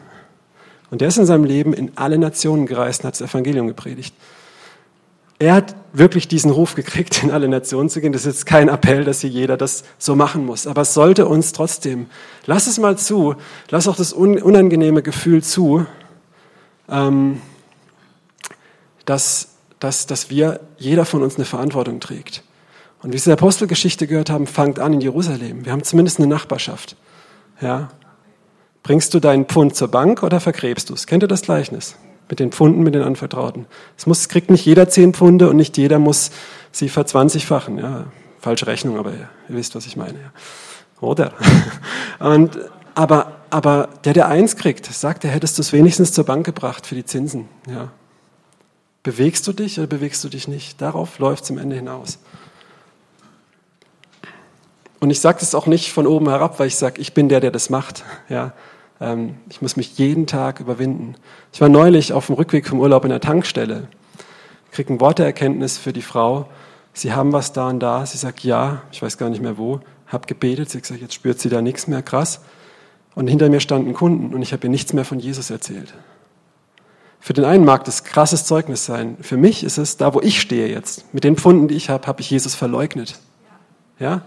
Und er ist in seinem Leben in alle Nationen gereist und hat das Evangelium gepredigt. Er hat wirklich diesen Ruf gekriegt, in alle Nationen zu gehen. Das ist jetzt kein Appell, dass hier jeder das so machen muss. Aber es sollte uns trotzdem, lass es mal zu, lass auch das unangenehme Gefühl zu, ähm, dass, dass, dass wir, jeder von uns eine Verantwortung trägt. Und wie Sie in der Apostelgeschichte gehört haben, fangt an in Jerusalem. Wir haben zumindest eine Nachbarschaft. Ja. Bringst du deinen Pfund zur Bank oder vergräbst du es? Kennt ihr das Gleichnis? Mit den Pfunden, mit den Anvertrauten. Es muss, kriegt nicht jeder zehn Pfunde und nicht jeder muss sie verzwanzigfachen. Ja. Falsche Rechnung, aber ihr, wisst, was ich meine. Ja. Oder? *laughs* Und, aber, aber der, der eins kriegt, sagt er, hättest du es wenigstens zur Bank gebracht für die Zinsen. Ja. Bewegst du dich oder bewegst du dich nicht? Darauf läuft es am Ende hinaus. Und ich sage das auch nicht von oben herab, weil ich sage, ich bin der, der das macht. Ja, ähm, ich muss mich jeden Tag überwinden. Ich war neulich auf dem Rückweg vom Urlaub in der Tankstelle, kriege ein Wort der Erkenntnis für die Frau. Sie haben was da und da. Sie sagt ja, ich weiß gar nicht mehr wo. Hab gebetet. Sie hat gesagt, jetzt spürt sie da nichts mehr. Krass. Und hinter mir standen Kunden und ich habe ihr nichts mehr von Jesus erzählt. Für den einen mag das krasses Zeugnis sein. Für mich ist es, da wo ich stehe jetzt, mit den Pfunden, die ich habe, habe ich Jesus verleugnet. Ja?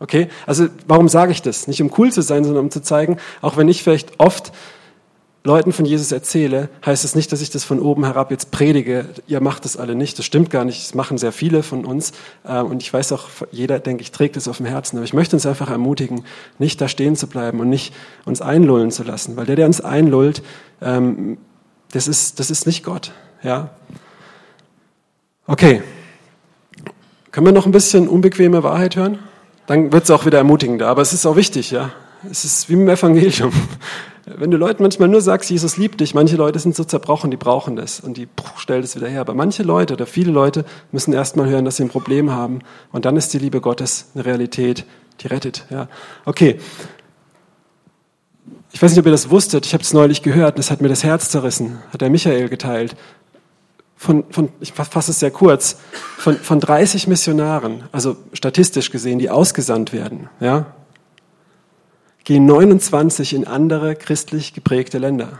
Okay? Also warum sage ich das? Nicht um cool zu sein, sondern um zu zeigen, auch wenn ich vielleicht oft Leuten von Jesus erzähle, heißt es das nicht, dass ich das von oben herab jetzt predige. Ihr macht das alle nicht. Das stimmt gar nicht. Das machen sehr viele von uns. Ähm, und ich weiß auch, jeder, denke ich, trägt es auf dem Herzen. Aber ich möchte uns einfach ermutigen, nicht da stehen zu bleiben und nicht uns einlullen zu lassen. Weil der, der uns einlullt, ähm, das ist, das ist nicht Gott. Ja? Okay. Können wir noch ein bisschen unbequeme Wahrheit hören? Dann wird es auch wieder ermutigender. Aber es ist auch wichtig, ja. Es ist wie im Evangelium. Wenn du Leuten manchmal nur sagst, Jesus liebt dich, manche Leute sind so zerbrochen, die brauchen das und die stellen das wieder her. Aber manche Leute oder viele Leute müssen erst mal hören, dass sie ein Problem haben und dann ist die Liebe Gottes eine Realität, die rettet. Ja. Okay, ich weiß nicht, ob ihr das wusstet, ich habe es neulich gehört, das hat mir das Herz zerrissen, hat der Michael geteilt. Von, von, ich fasse es sehr kurz, von, von 30 Missionaren, also statistisch gesehen, die ausgesandt werden, ja, gehen 29 in andere christlich geprägte Länder.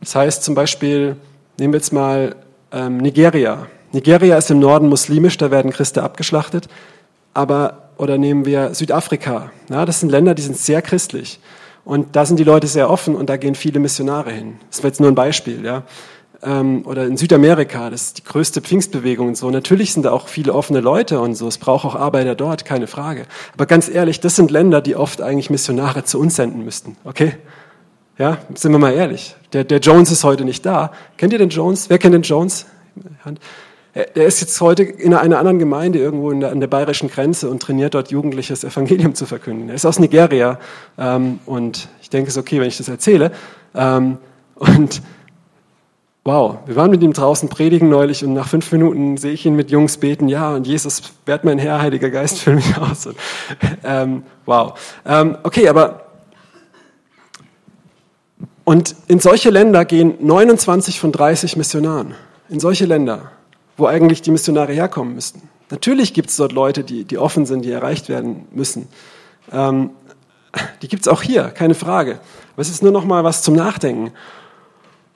Das heißt zum Beispiel, nehmen wir jetzt mal ähm, Nigeria. Nigeria ist im Norden muslimisch, da werden Christen abgeschlachtet, aber oder nehmen wir Südafrika. Ja, das sind Länder, die sind sehr christlich. Und da sind die Leute sehr offen und da gehen viele Missionare hin. Das war jetzt nur ein Beispiel, ja. Ähm, oder in Südamerika, das ist die größte Pfingstbewegung und so. Natürlich sind da auch viele offene Leute und so. Es braucht auch Arbeiter dort, keine Frage. Aber ganz ehrlich, das sind Länder, die oft eigentlich Missionare zu uns senden müssten, okay? Ja, sind wir mal ehrlich. Der, der Jones ist heute nicht da. Kennt ihr den Jones? Wer kennt den Jones? Er ist jetzt heute in einer anderen Gemeinde irgendwo der, an der bayerischen Grenze und trainiert dort Jugendliches Evangelium zu verkünden. Er ist aus Nigeria ähm, und ich denke, es ist okay, wenn ich das erzähle. Ähm, und wow, wir waren mit ihm draußen predigen neulich und nach fünf Minuten sehe ich ihn mit Jungs beten, ja, und Jesus, werd mein Herr, Heiliger Geist, füll mich aus. Und, ähm, wow. Ähm, okay, aber und in solche Länder gehen 29 von 30 Missionaren. In solche Länder wo eigentlich die Missionare herkommen müssten. Natürlich gibt es dort Leute, die, die offen sind, die erreicht werden müssen. Ähm, die gibt es auch hier, keine Frage. Aber es ist nur noch mal was zum Nachdenken.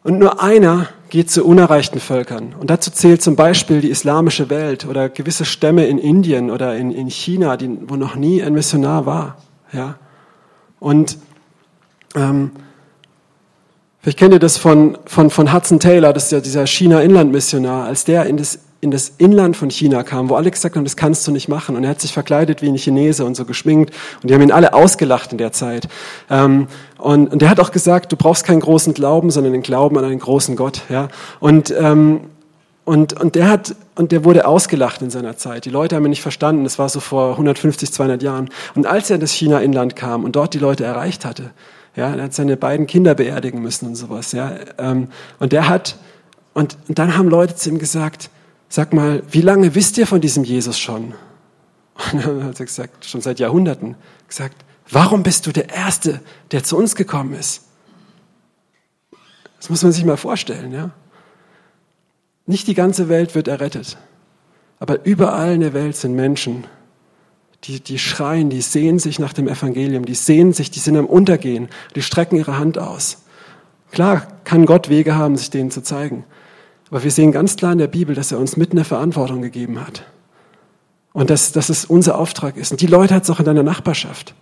Und nur einer geht zu unerreichten Völkern. Und dazu zählt zum Beispiel die islamische Welt oder gewisse Stämme in Indien oder in, in China, die, wo noch nie ein Missionar war. Ja? Und ähm, Vielleicht kennt ihr das von, von, von Hudson Taylor, das ist ja dieser China-Inland-Missionar, als der in das, in das Inland von China kam, wo alle gesagt haben, das kannst du nicht machen. Und er hat sich verkleidet wie ein Chinese und so geschminkt. Und die haben ihn alle ausgelacht in der Zeit. Ähm, und, und der hat auch gesagt, du brauchst keinen großen Glauben, sondern den Glauben an einen großen Gott. Ja? Und, ähm, und, und der hat, und der wurde ausgelacht in seiner Zeit. Die Leute haben ihn nicht verstanden. Das war so vor 150, 200 Jahren. Und als er in das China-Inland kam und dort die Leute erreicht hatte, ja, er hat seine beiden Kinder beerdigen müssen und sowas. Ja, ähm, und der hat, und dann haben Leute zu ihm gesagt, sag mal, wie lange wisst ihr von diesem Jesus schon? Und dann hat er gesagt, schon seit Jahrhunderten, gesagt, warum bist du der Erste, der zu uns gekommen ist? Das muss man sich mal vorstellen, ja. Nicht die ganze Welt wird errettet, aber überall in der Welt sind Menschen, die, die schreien, die sehen sich nach dem Evangelium, die sehen sich, die sind am Untergehen, die strecken ihre Hand aus. Klar kann Gott Wege haben, sich denen zu zeigen. Aber wir sehen ganz klar in der Bibel, dass er uns mitten eine Verantwortung gegeben hat. Und dass, dass es unser Auftrag ist. Und die Leute hat es auch in deiner Nachbarschaft.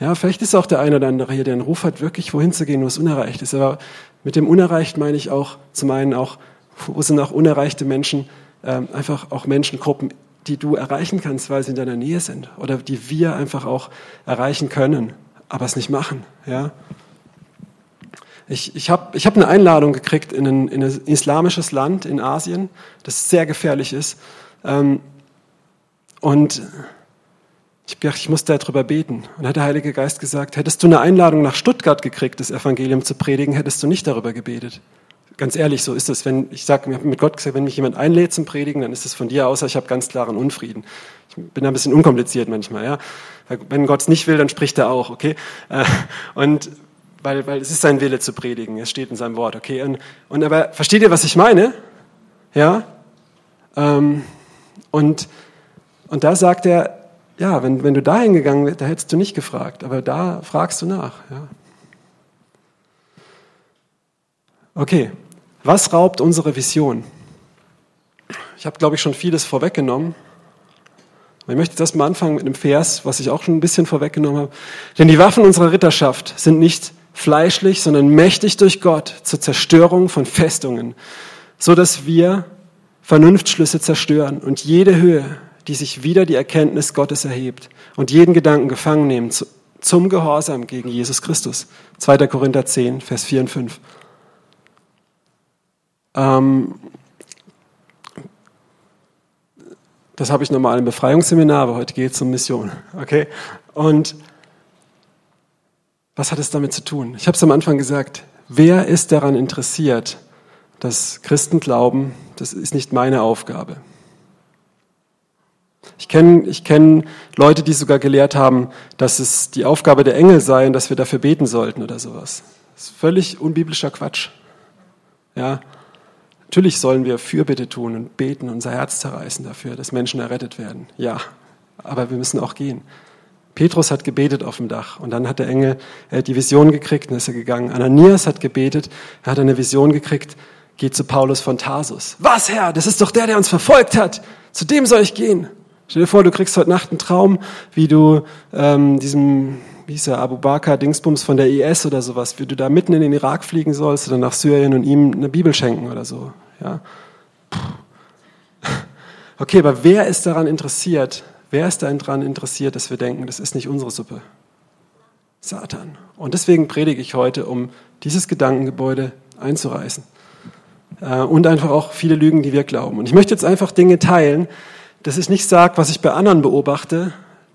Ja, vielleicht ist auch der eine oder andere hier, der einen Ruf hat, wirklich wohin zu gehen, wo es unerreicht ist. Aber mit dem unerreicht meine ich auch zum einen auch, Wo sind auch unerreichte Menschen, ähm, einfach auch Menschengruppen, die du erreichen kannst, weil sie in deiner Nähe sind oder die wir einfach auch erreichen können, aber es nicht machen. Ja? Ich, ich habe ich hab eine Einladung gekriegt in ein, in ein islamisches Land in Asien, das sehr gefährlich ist. Ähm, und ich habe gedacht, ich muss darüber beten. Und hat der Heilige Geist gesagt, hättest du eine Einladung nach Stuttgart gekriegt, das Evangelium zu predigen, hättest du nicht darüber gebetet. Ganz ehrlich, so ist es. Wenn ich sage, mit Gott gesagt, wenn mich jemand einlädt zum Predigen, dann ist es von dir, außer ich habe ganz klaren Unfrieden. Ich bin da ein bisschen unkompliziert manchmal, ja. Wenn Gott es nicht will, dann spricht er auch, okay. Äh, und weil, weil es ist sein Wille zu predigen, es steht in seinem Wort, okay. Und, und aber versteht ihr, was ich meine? Ja. Ähm, und und da sagt er, ja, wenn, wenn du da hingegangen wärst, da hättest du nicht gefragt, aber da fragst du nach. Ja. Okay, was raubt unsere Vision? Ich habe, glaube ich, schon vieles vorweggenommen. Ich möchte jetzt erstmal anfangen mit einem Vers, was ich auch schon ein bisschen vorweggenommen habe. Denn die Waffen unserer Ritterschaft sind nicht fleischlich, sondern mächtig durch Gott zur Zerstörung von Festungen, so dass wir Vernunftschlüsse zerstören und jede Höhe, die sich wieder die Erkenntnis Gottes erhebt und jeden Gedanken gefangen nehmen zum Gehorsam gegen Jesus Christus. 2. Korinther 10, Vers 4 und 5. Ähm, das habe ich nochmal im Befreiungsseminar, aber heute geht es um Mission. Okay? Und was hat es damit zu tun? Ich habe es am Anfang gesagt, wer ist daran interessiert, dass Christen glauben, das ist nicht meine Aufgabe. Ich kenne ich kenn Leute, die sogar gelehrt haben, dass es die Aufgabe der Engel sei und dass wir dafür beten sollten oder sowas. Das ist völlig unbiblischer Quatsch. Ja, natürlich sollen wir Fürbitte tun und beten, unser Herz zerreißen dafür, dass Menschen errettet werden. Ja, aber wir müssen auch gehen. Petrus hat gebetet auf dem Dach und dann hat der Engel hat die Vision gekriegt und ist er gegangen. Ananias hat gebetet, er hat eine Vision gekriegt, geht zu Paulus von Tarsus. Was, Herr, das ist doch der, der uns verfolgt hat. Zu dem soll ich gehen. Stell dir vor, du kriegst heute Nacht einen Traum, wie du ähm, diesem, wie hieß er, Abu Bakr, Dingsbums von der IS oder sowas, wie du da mitten in den Irak fliegen sollst oder nach Syrien und ihm eine Bibel schenken oder so. Ja. *laughs* Okay, aber wer ist daran interessiert? Wer ist daran interessiert, dass wir denken, das ist nicht unsere Suppe? Satan. Und deswegen predige ich heute, um dieses Gedankengebäude einzureißen. Äh, und einfach auch viele Lügen, die wir glauben. Und ich möchte jetzt einfach Dinge teilen, dass ich nicht sage, was ich bei anderen beobachte,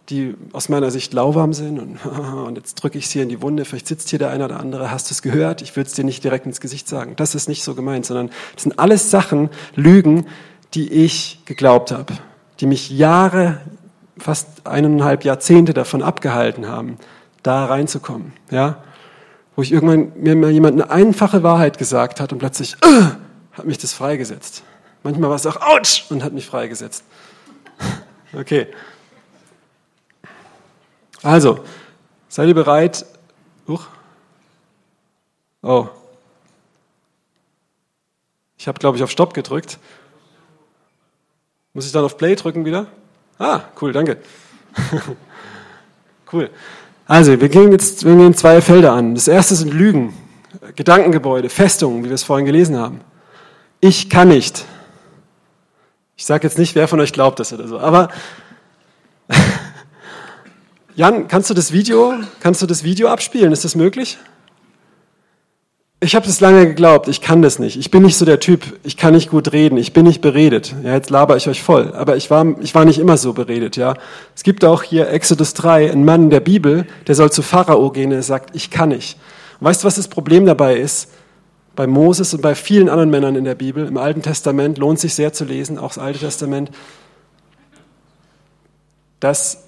die aus meiner Sicht lauwarm sind und, *laughs* und jetzt drücke ich es hier in die Wunde, vielleicht sitzt hier der eine oder andere, hast du es gehört, ich würde es dir nicht direkt ins Gesicht sagen. Das ist nicht so gemeint, sondern das sind alles Sachen, Lügen, die ich geglaubt habe, die mich Jahre, fast eineinhalb Jahrzehnte davon abgehalten haben, da reinzukommen. Ja? Wo ich irgendwann mir mal jemand eine einfache Wahrheit gesagt hat und plötzlich uh, hat mich das freigesetzt. Manchmal war es auch ouch und hat mich freigesetzt. *laughs* Okay. Also, seid ihr bereit? Uch. Oh. Ich habe, glaube ich, auf Stopp gedrückt. Muss ich dann auf Play drücken wieder? Ah, cool, danke. *laughs* cool. Also, wir gehen jetzt wir gehen zwei Felder an. Das erste sind Lügen, Gedankengebäude, Festungen, wie wir es vorhin gelesen haben. Ich kann nicht. Ich sage jetzt nicht, wer von euch glaubt das oder so, aber *laughs* Jan, kannst du das Video, kannst du das Video abspielen? Ist das möglich? Ich habe das lange geglaubt, ich kann das nicht. Ich bin nicht so der Typ, ich kann nicht gut reden, ich bin nicht beredet. Ja, jetzt laber ich euch voll, aber ich war, ich war nicht immer so beredet, ja. Es gibt auch hier Exodus 3, einen Mann in der Bibel, der soll zu Pharao gehen, der sagt, ich kann nicht. Und weißt du, was das Problem dabei ist? bei Moses und bei vielen anderen Männern in der Bibel, im Alten Testament, lohnt sich sehr zu lesen, auch das Alte Testament, dass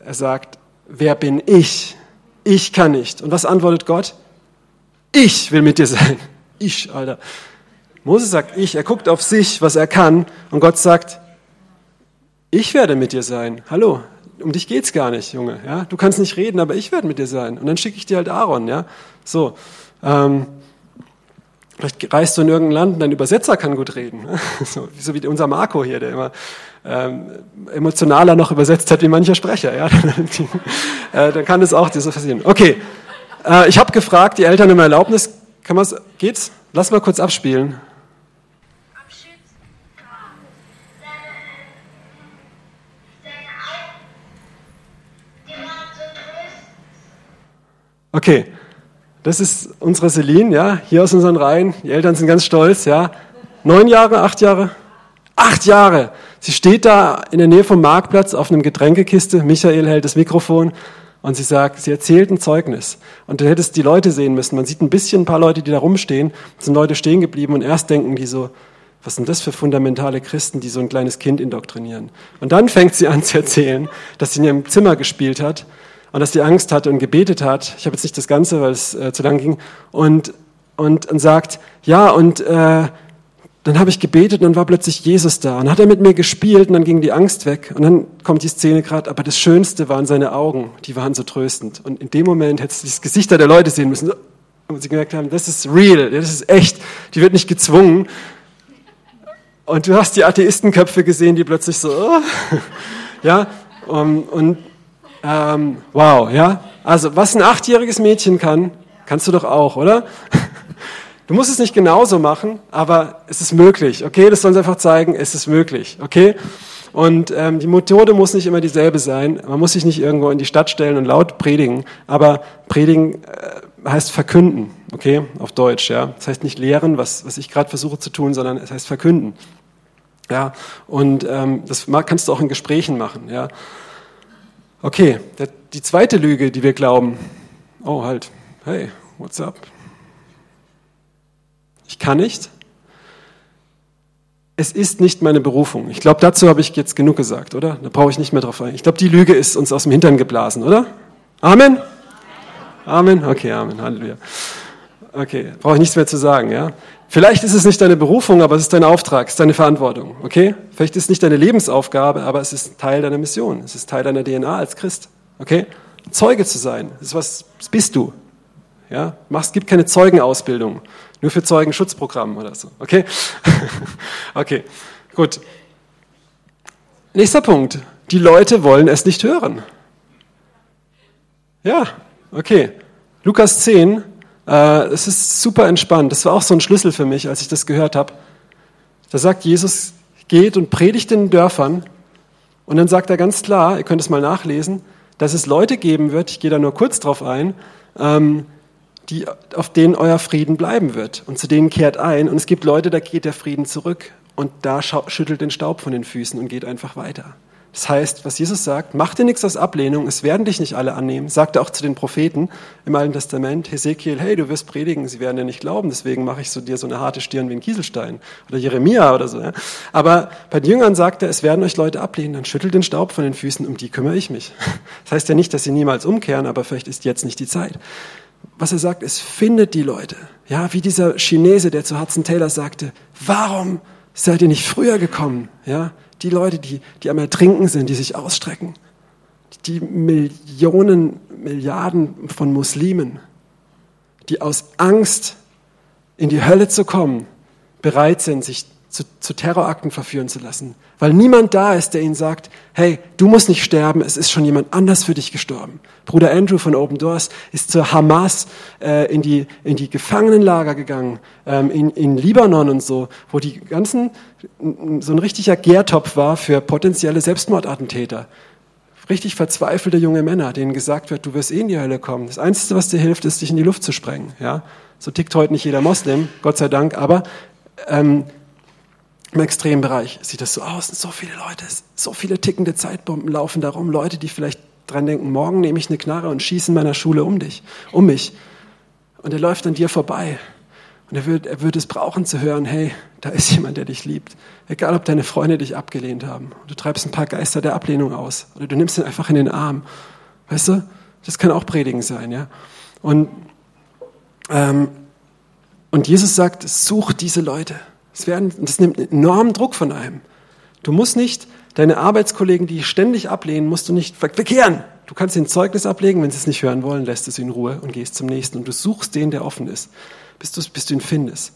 er sagt, wer bin ich? Ich kann nicht. Und was antwortet Gott? Ich will mit dir sein. Ich, Alter. Moses sagt ich, er guckt auf sich, was er kann, und Gott sagt, ich werde mit dir sein. Hallo, um dich geht's gar nicht, Junge. Ja, du kannst nicht reden, aber ich werde mit dir sein. Und dann schicke ich dir halt Aaron. Ja, so. Ähm, Vielleicht reist du in irgendein Land und dein Übersetzer kann gut reden. *laughs* So, so wie unser Marco hier, der immer ähm, emotionaler noch übersetzt hat wie mancher Sprecher. Ja? *laughs* äh, dann kann das auch dir so passieren. Okay, äh, ich habe gefragt, die Eltern um Erlaubnis. Kann man's, geht's? Lass mal kurz abspielen. Okay, das ist unsere Celine, ja, hier aus unseren Reihen. Die Eltern sind ganz stolz, ja. Neun Jahre, acht Jahre? Acht Jahre! Sie steht da in der Nähe vom Marktplatz auf einem Getränkekiste. Michael hält das Mikrofon und sie sagt, sie erzählt ein Zeugnis. Und du hättest die Leute sehen müssen. Man sieht ein bisschen ein paar Leute, die da rumstehen. Sind Leute stehen geblieben und erst denken die so, was sind das für fundamentale Christen, die so ein kleines Kind indoktrinieren? Und dann fängt sie an zu erzählen, dass sie in ihrem Zimmer gespielt hat und dass sie Angst hatte und gebetet hat. Ich habe jetzt nicht das Ganze, weil es äh, zu lang ging. Und, und, und sagt, ja, und äh, dann habe ich gebetet und dann war plötzlich Jesus da. Und dann hat er mit mir gespielt und dann ging die Angst weg. Und dann kommt die Szene gerade, aber das Schönste waren seine Augen, die waren so tröstend. Und in dem Moment hättest du das Gesichter der Leute sehen müssen. Und sie gemerkt haben, das ist real, das ist echt. Die wird nicht gezwungen, und du hast die Atheistenköpfe gesehen, die plötzlich so, oh, *laughs* ja, um, und ähm, wow, ja. Also was ein achtjähriges Mädchen kann, kannst du doch auch, oder? *laughs* Du musst es nicht genauso machen, aber es ist möglich, okay? Das soll uns einfach zeigen, es ist möglich, okay? Und ähm, die Methode muss nicht immer dieselbe sein. Man muss sich nicht irgendwo in die Stadt stellen und laut predigen, aber predigen äh, heißt verkünden, okay? Auf Deutsch, ja. Das heißt nicht lehren, was, was ich gerade versuche zu tun, sondern es heißt verkünden. Ja, und ähm, das kannst du auch in Gesprächen machen. Ja. Okay, der, die zweite Lüge, die wir glauben. Oh, halt. Hey, what's up? Ich kann nicht. Es ist nicht meine Berufung. Ich glaube, dazu habe ich jetzt genug gesagt, oder? Da brauche ich nicht mehr drauf ein. Ich glaube, die Lüge ist uns aus dem Hintern geblasen, oder? Amen? Amen? Okay, Amen. Halleluja. Okay, brauche ich nichts mehr zu sagen, ja? Vielleicht ist es nicht deine Berufung, aber es ist dein Auftrag, es ist deine Verantwortung, okay? Vielleicht ist es nicht deine Lebensaufgabe, aber es ist Teil deiner Mission, es ist Teil deiner DNA als Christ, okay? Zeuge zu sein, das ist was, das bist du, ja? Es gibt keine Zeugenausbildung, nur für Zeugenschutzprogramm oder so, okay? *laughs* okay, gut. Nächster Punkt. Die Leute wollen es nicht hören. Ja, okay. Lukas 10, äh, es ist super entspannt. Das war auch so ein Schlüssel für mich, als ich das gehört habe. Da sagt Jesus, geht und predigt in den Dörfern. Und dann sagt er ganz klar, ihr könnt es mal nachlesen, dass es Leute geben wird, ich gehe da nur kurz drauf ein, ähm, die, auf denen euer Frieden bleiben wird. Und zu denen kehrt ein. Und es gibt Leute, da geht der Frieden zurück. Und da schüttelt den Staub von den Füßen und geht einfach weiter. Das heißt, was Jesus sagt, mach dir nichts aus Ablehnung, es werden dich nicht alle annehmen. Sagt er auch zu den Propheten im Alten Testament, Hesekiel, hey, du wirst predigen, sie werden dir nicht glauben, deswegen mache ich so dir so eine harte Stirn wie ein Kieselstein. Oder Jeremia oder so. Aber bei den Jüngern sagt er, es werden euch Leute ablehnen, dann schüttelt den Staub von den Füßen, um die kümmere ich mich. Das heißt ja nicht, dass sie niemals umkehren, aber vielleicht ist jetzt nicht die Zeit. Was er sagt, es findet die Leute. Ja, wie dieser Chinese, der zu Hudson Taylor sagte, warum seid ihr nicht früher gekommen? Ja, die Leute, die, die am Ertrinken sind, die sich ausstrecken, die Millionen, Milliarden von Muslimen, die aus Angst in die Hölle zu kommen, bereit sind, sich zu, zu Terrorakten verführen zu lassen, weil niemand da ist, der ihnen sagt, hey, du musst nicht sterben, es ist schon jemand anders für dich gestorben. Bruder Andrew von Open Doors ist zur Hamas äh, in, die, in die Gefangenenlager gegangen, ähm, in, in Libanon und so, wo die ganzen, so ein richtiger Gärtopf war für potenzielle Selbstmordattentäter. Richtig verzweifelte junge Männer, denen gesagt wird, du wirst eh in die Hölle kommen. Das Einzige, was dir hilft, ist, dich in die Luft zu sprengen. Ja? So tickt heute nicht jeder Moslem, Gott sei Dank, aber ähm, im extremen Bereich sieht das so aus. So viele Leute, so viele tickende Zeitbomben laufen darum. Leute, die vielleicht dran denken, morgen nehme ich eine Knarre und schieße in meiner Schule um dich, um mich. Und er läuft an dir vorbei. Und er wird, er wird es brauchen zu hören, hey, da ist jemand, der dich liebt. Egal, ob deine Freunde dich abgelehnt haben. Du treibst ein paar Geister der Ablehnung aus. Oder du nimmst ihn einfach in den Arm. Weißt du? Das kann auch Predigen sein, ja. Und, ähm, und Jesus sagt, such diese Leute. Das, werden, das nimmt enormen Druck von einem. Du musst nicht deine Arbeitskollegen, die ständig ablehnen, musst du nicht verkehren. Du kannst den Zeugnis ablegen, wenn sie es nicht hören wollen, lässt es in Ruhe und gehst zum nächsten. Und du suchst den, der offen ist, bis du, bis du ihn findest.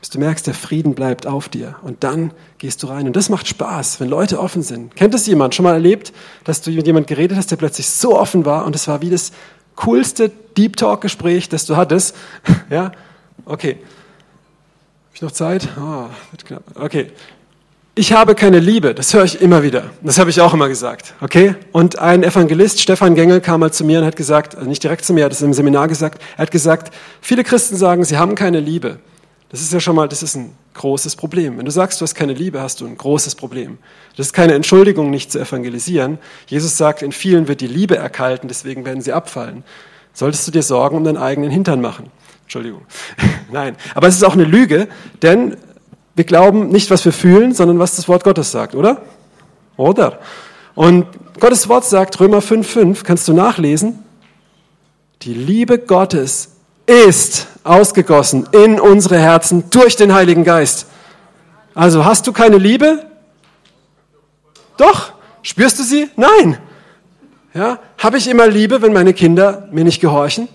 Bis du merkst, der Frieden bleibt auf dir. Und dann gehst du rein. Und das macht Spaß, wenn Leute offen sind. Kennt das jemand? Schon mal erlebt, dass du mit jemandem geredet hast, der plötzlich so offen war und es war wie das coolste Deep Talk Gespräch, das du hattest? *laughs* Ja? Okay. Ich noch Zeit? Oh, wird knapp. Okay. ich habe keine Liebe, das höre ich immer wieder. Das habe ich auch immer gesagt, okay? Und ein Evangelist, Stefan Gengel, kam mal zu mir und hat gesagt, also nicht direkt zu mir, er hat es im Seminar gesagt, er hat gesagt, viele Christen sagen, sie haben keine Liebe. Das ist ja schon mal, das ist ein großes Problem. Wenn du sagst, du hast keine Liebe, hast du ein großes Problem. Das ist keine Entschuldigung, nicht zu evangelisieren. Jesus sagt, in vielen wird die Liebe erkalten, deswegen werden sie abfallen. Solltest du dir Sorgen um deinen eigenen Hintern machen. Entschuldigung. *laughs* Nein. Aber es ist auch eine Lüge, denn wir glauben nicht, was wir fühlen, sondern was das Wort Gottes sagt, oder? Oder? Und Gottes Wort sagt, Römer 5,5, kannst du nachlesen, die Liebe Gottes ist ausgegossen in unsere Herzen durch den Heiligen Geist. Also hast du keine Liebe? Doch. Spürst du sie? Nein. Ja, habe ich immer Liebe, wenn meine Kinder mir nicht gehorchen?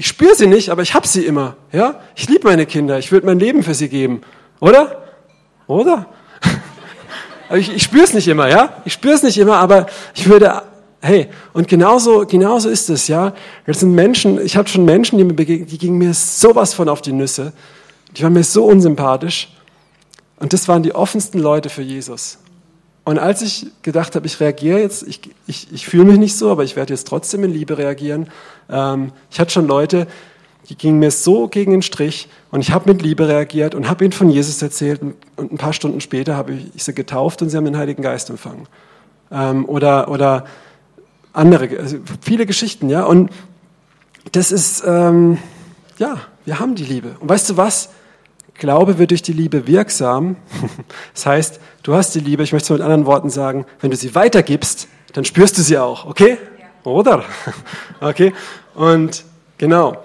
Ich spüre sie nicht, aber ich habe sie immer. Ja, ich liebe meine Kinder. Ich würde mein Leben für sie geben. Oder? Oder? *laughs* ich, ich spüre es nicht immer, ja? Ich spüre es nicht immer, aber ich würde, hey, und genauso, genauso ist es, ja? Das sind Menschen, ich hatte schon Menschen, die mir begegnen, die gingen mir sowas von auf die Nüsse. Die waren mir so unsympathisch. Und das waren die offensten Leute für Jesus. Und als ich gedacht habe, ich reagiere jetzt, ich, ich, ich fühle mich nicht so, aber ich werde jetzt trotzdem in Liebe reagieren. Ähm, ich hatte schon Leute, die gingen mir so gegen den Strich und ich habe mit Liebe reagiert und habe ihnen von Jesus erzählt und, ein paar Stunden später habe ich sie getauft und sie haben den Heiligen Geist empfangen. Ähm, oder, oder andere, also viele Geschichten, ja. Und das ist, ähm, ja, wir haben die Liebe. Und weißt du was? Glaube wird durch die Liebe wirksam. *laughs* Das heißt, du hast die Liebe, ich möchte es mit anderen Worten sagen, wenn du sie weitergibst, dann spürst du sie auch, okay? Oder? *laughs* Okay? Und genau.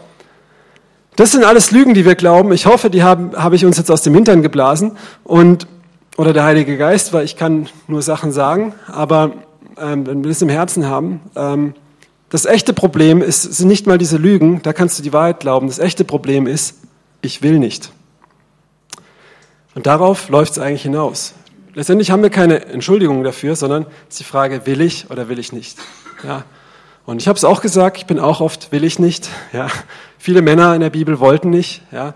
Das sind alles Lügen, die wir glauben. Ich hoffe, die haben, habe ich uns jetzt aus dem Hintern geblasen und oder der Heilige Geist, weil ich kann nur Sachen sagen, aber ähm, wenn wir es im Herzen haben, ähm, das echte Problem ist, sind nicht mal diese Lügen, da kannst du die Wahrheit glauben. Das echte Problem ist, ich will nicht. Und darauf läuft es eigentlich hinaus. Letztendlich haben wir keine Entschuldigung dafür, sondern es ist die Frage, will ich oder will ich nicht? Ja. Und ich habe es auch gesagt, ich bin auch oft, will ich nicht. Ja. Viele Männer in der Bibel wollten nicht. Ja.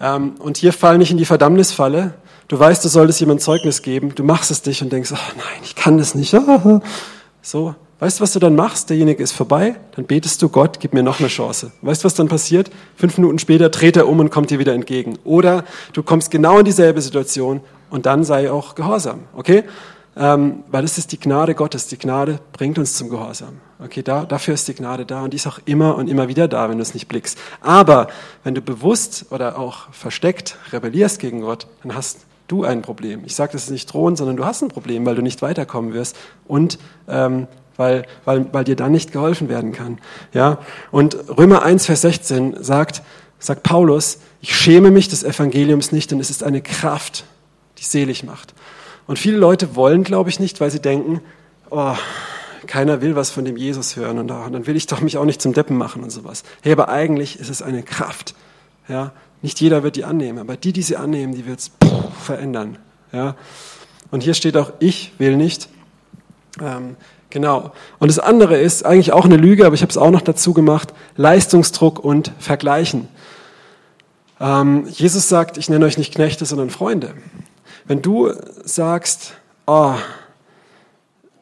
Ähm, und hier fall nicht in die Verdammnisfalle. Du weißt, du solltest jemand Zeugnis geben, du machst es dich und denkst, oh nein, ich kann das nicht. *laughs* So, weißt du, was du dann machst? Derjenige ist vorbei, dann betest du Gott, gib mir noch eine Chance. Weißt du, was dann passiert? Fünf Minuten später dreht er um und kommt dir wieder entgegen. Oder du kommst genau in dieselbe Situation und dann sei auch gehorsam, okay? Ähm, weil das ist die Gnade Gottes. Die Gnade bringt uns zum Gehorsam. Okay, da, dafür ist die Gnade da und die ist auch immer und immer wieder da, wenn du es nicht blickst. Aber wenn du bewusst oder auch versteckt rebellierst gegen Gott, dann hast du ein Problem. Ich sage das ist nicht drohen, sondern du hast ein Problem, weil du nicht weiterkommen wirst und ähm, weil, weil, weil dir dann nicht geholfen werden kann. Ja? Und Römer 1, Vers 16 sagt, sagt Paulus, ich schäme mich des Evangeliums nicht, denn es ist eine Kraft, die selig macht. Und viele Leute wollen, glaube ich, nicht, weil sie denken, oh, keiner will was von dem Jesus hören und dann will ich doch mich auch nicht zum Deppen machen und sowas. Hey, aber eigentlich ist es eine Kraft. Ja, nicht jeder wird die annehmen, aber die, die sie annehmen, die wird es verändern. Ja, und hier steht auch, ich will nicht. Ähm, genau. Und das andere ist eigentlich auch eine Lüge, aber ich habe es auch noch dazu gemacht: Leistungsdruck und Vergleichen. Ähm, Jesus sagt, ich nenne euch nicht Knechte, sondern Freunde. Wenn du sagst, oh,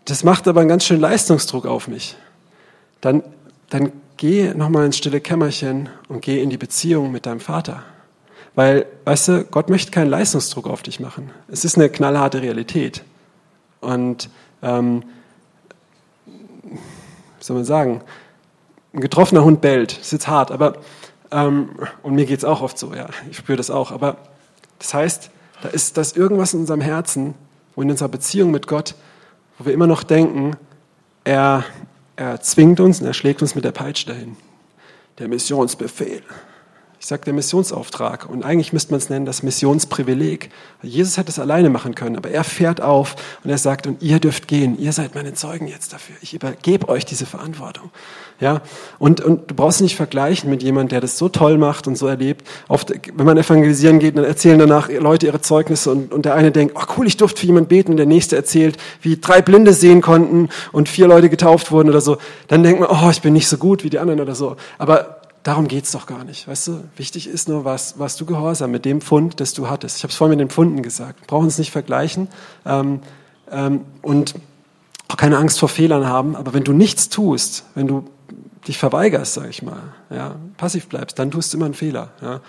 das macht aber einen ganz schönen Leistungsdruck auf mich, dann, dann geh nochmal ins stille Kämmerchen und geh in die Beziehung mit deinem Vater. Weil, weißt du, Gott möchte keinen Leistungsdruck auf dich machen. Es ist eine knallharte Realität. Und, ähm, soll man sagen, ein getroffener Hund bellt. Das ist jetzt hart, aber, ähm, und mir geht es auch oft so, ja, ich spüre das auch. Aber das heißt, da ist, da ist irgendwas in unserem Herzen, wo in unserer Beziehung mit Gott, wo wir immer noch denken, er, er zwingt uns und er schlägt uns mit der Peitsche dahin. Der Missionsbefehl. Ich sage der Missionsauftrag. Und eigentlich müsste man es nennen das Missionsprivileg. Jesus hätte es alleine machen können, aber er fährt auf und er sagt, und ihr dürft gehen, ihr seid meine Zeugen jetzt dafür. Ich übergebe euch diese Verantwortung. Ja, und, und du brauchst nicht vergleichen mit jemandem, der das so toll macht und so erlebt. Oft, wenn man evangelisieren geht, dann erzählen danach Leute ihre Zeugnisse und, und der eine denkt, oh cool, ich durfte für jemanden beten und der nächste erzählt, wie drei Blinde sehen konnten und vier Leute getauft wurden oder so. Dann denkt man, oh, ich bin nicht so gut wie die anderen oder so. Aber darum geht's doch gar nicht. Weißt du, wichtig ist nur, was, was du gehorsam mit dem Pfund, das du hattest. Ich habe es vorhin mit den Pfunden gesagt. Wir brauchen uns nicht vergleichen ähm, ähm, und auch keine Angst vor Fehlern haben. Aber wenn du nichts tust, wenn du dich verweigerst, sage ich mal, ja, passiv bleibst, dann tust du immer einen Fehler. Ja.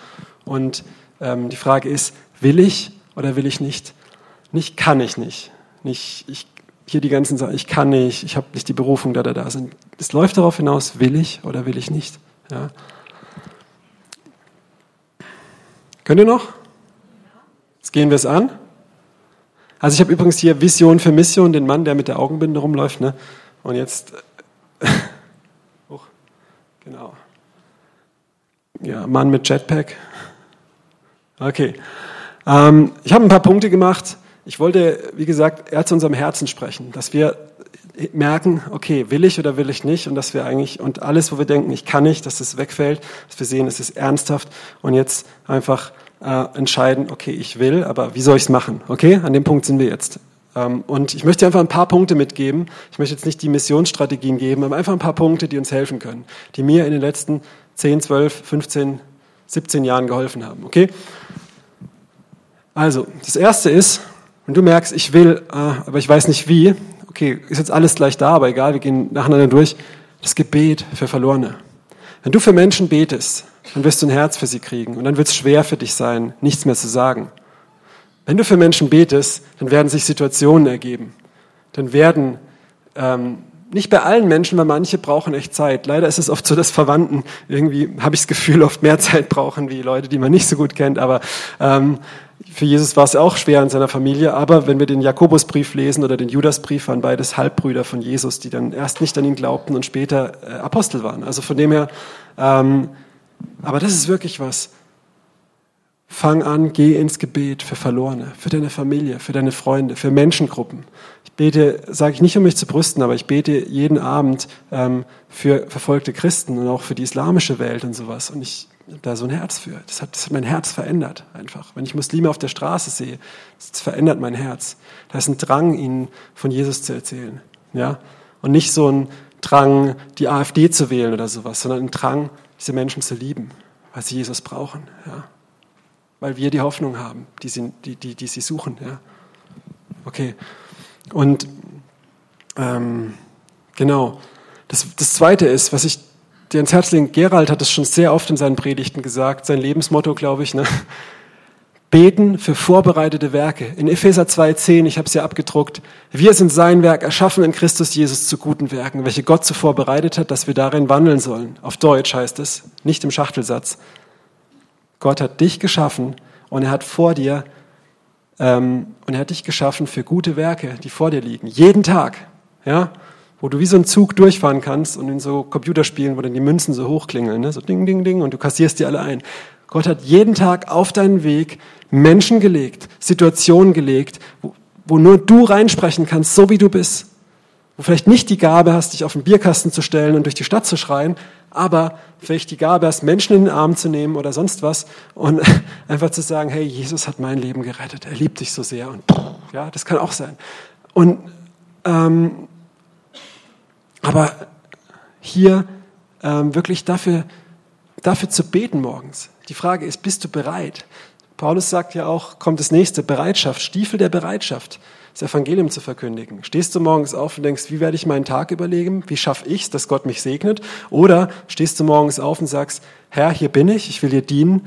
Und ähm, die Frage ist, will ich oder will ich nicht? Nicht kann ich nicht. Nicht ich hier die ganzen Sachen, ich kann nicht, ich habe nicht die Berufung, da, da, da sind. Es läuft darauf hinaus, will ich oder will ich nicht. Ja. Könnt ihr noch? Jetzt gehen wir es an. Also ich habe übrigens hier Vision für Mission, den Mann, der mit der Augenbinde rumläuft. Ne? Und jetzt, *laughs* oh, genau. Ja, Mann mit Jetpack. Okay. Ähm, ich habe ein paar Punkte gemacht. Ich wollte, wie gesagt, eher zu unserem Herzen sprechen, dass wir merken, okay, will ich oder will ich nicht und dass wir eigentlich, und alles, wo wir denken, ich kann nicht, dass das wegfällt, dass wir sehen, es ist ernsthaft und jetzt einfach äh, entscheiden, okay, ich will, aber wie soll ich es machen? Okay, an dem Punkt sind wir jetzt. Ähm, und ich möchte einfach ein paar Punkte mitgeben. Ich möchte jetzt nicht die Missionsstrategien geben, aber einfach ein paar Punkte, die uns helfen können, die mir in den letzten 10, 12, 15, 17 Jahren geholfen haben. Okay? Also, das erste ist, wenn du merkst, ich will, äh, aber ich weiß nicht wie, okay, ist jetzt alles gleich da, aber egal, wir gehen nacheinander durch. Das Gebet für Verlorene. Wenn du für Menschen betest, dann wirst du ein Herz für sie kriegen und dann wird es schwer für dich sein, nichts mehr zu sagen. Wenn du für Menschen betest, dann werden sich Situationen ergeben. Dann werden, ähm, nicht bei allen Menschen, weil manche brauchen echt Zeit. Leider ist es oft so, dass Verwandten irgendwie, habe ich das Gefühl, oft mehr *laughs* Zeit brauchen wie Leute, die man nicht so gut kennt. Aber ähm, für Jesus war es auch schwer in seiner Familie, aber wenn wir den Jakobusbrief lesen oder den Judasbrief, waren beides Halbbrüder von Jesus, die dann erst nicht an ihn glaubten und später äh, Apostel waren. Also von dem her, ähm, aber das ist wirklich was. Fang an, geh ins Gebet für Verlorene, für deine Familie, für deine Freunde, für Menschengruppen. Ich bete, sage ich nicht, um mich zu brüsten, aber ich bete jeden Abend ähm, für verfolgte Christen und auch für die islamische Welt und sowas. Und ich da so ein Herz für. Das hat, das hat mein Herz verändert einfach. Wenn ich Muslime auf der Straße sehe, das verändert mein Herz. Da ist ein Drang, ihnen von Jesus zu erzählen. Ja? Und nicht so ein Drang, die AfD zu wählen oder sowas, sondern ein Drang, diese Menschen zu lieben, weil sie Jesus brauchen. Ja? Weil wir die Hoffnung haben, die sie, die, die, die sie suchen. Ja? Okay. Und ähm, genau. Das, das Zweite ist, was ich dir ins Herz legen, Gerald hat es schon sehr oft in seinen Predigten gesagt, sein Lebensmotto, glaube ich, ne? Beten für vorbereitete Werke. In Epheser 2,10, ich habe es ja abgedruckt, wir sind sein Werk, erschaffen in Christus Jesus zu guten Werken, welche Gott zuvor bereitet hat, dass wir darin wandeln sollen. Auf Deutsch heißt es, nicht im Schachtelsatz. Gott hat dich geschaffen und er hat vor dir, ähm, und er hat dich geschaffen für gute Werke, die vor dir liegen. Jeden Tag. Ja? Wo du wie so ein Zug durchfahren kannst und in so Computerspielen, wo dann die Münzen so hochklingeln, ne? so ding, ding, ding, und du kassierst die alle ein. Gott hat jeden Tag auf deinen Weg Menschen gelegt, Situationen gelegt, wo, wo nur du reinsprechen kannst, so wie du bist. Wo vielleicht nicht die Gabe hast, dich auf den Bierkasten zu stellen und durch die Stadt zu schreien, aber vielleicht die Gabe hast, Menschen in den Arm zu nehmen oder sonst was und *laughs* einfach zu sagen, hey, Jesus hat mein Leben gerettet, er liebt dich so sehr und ja, das kann auch sein. Und ähm, aber hier ähm, wirklich dafür, dafür zu beten morgens. Die Frage ist, bist du bereit? Paulus sagt ja auch, kommt das nächste, Bereitschaft, Stiefel der Bereitschaft, das Evangelium zu verkündigen. Stehst du morgens auf und denkst, wie werde ich meinen Tag überlegen? Wie schaffe ich es, dass Gott mich segnet? Oder stehst du morgens auf und sagst, Herr, hier bin ich, ich will dir dienen.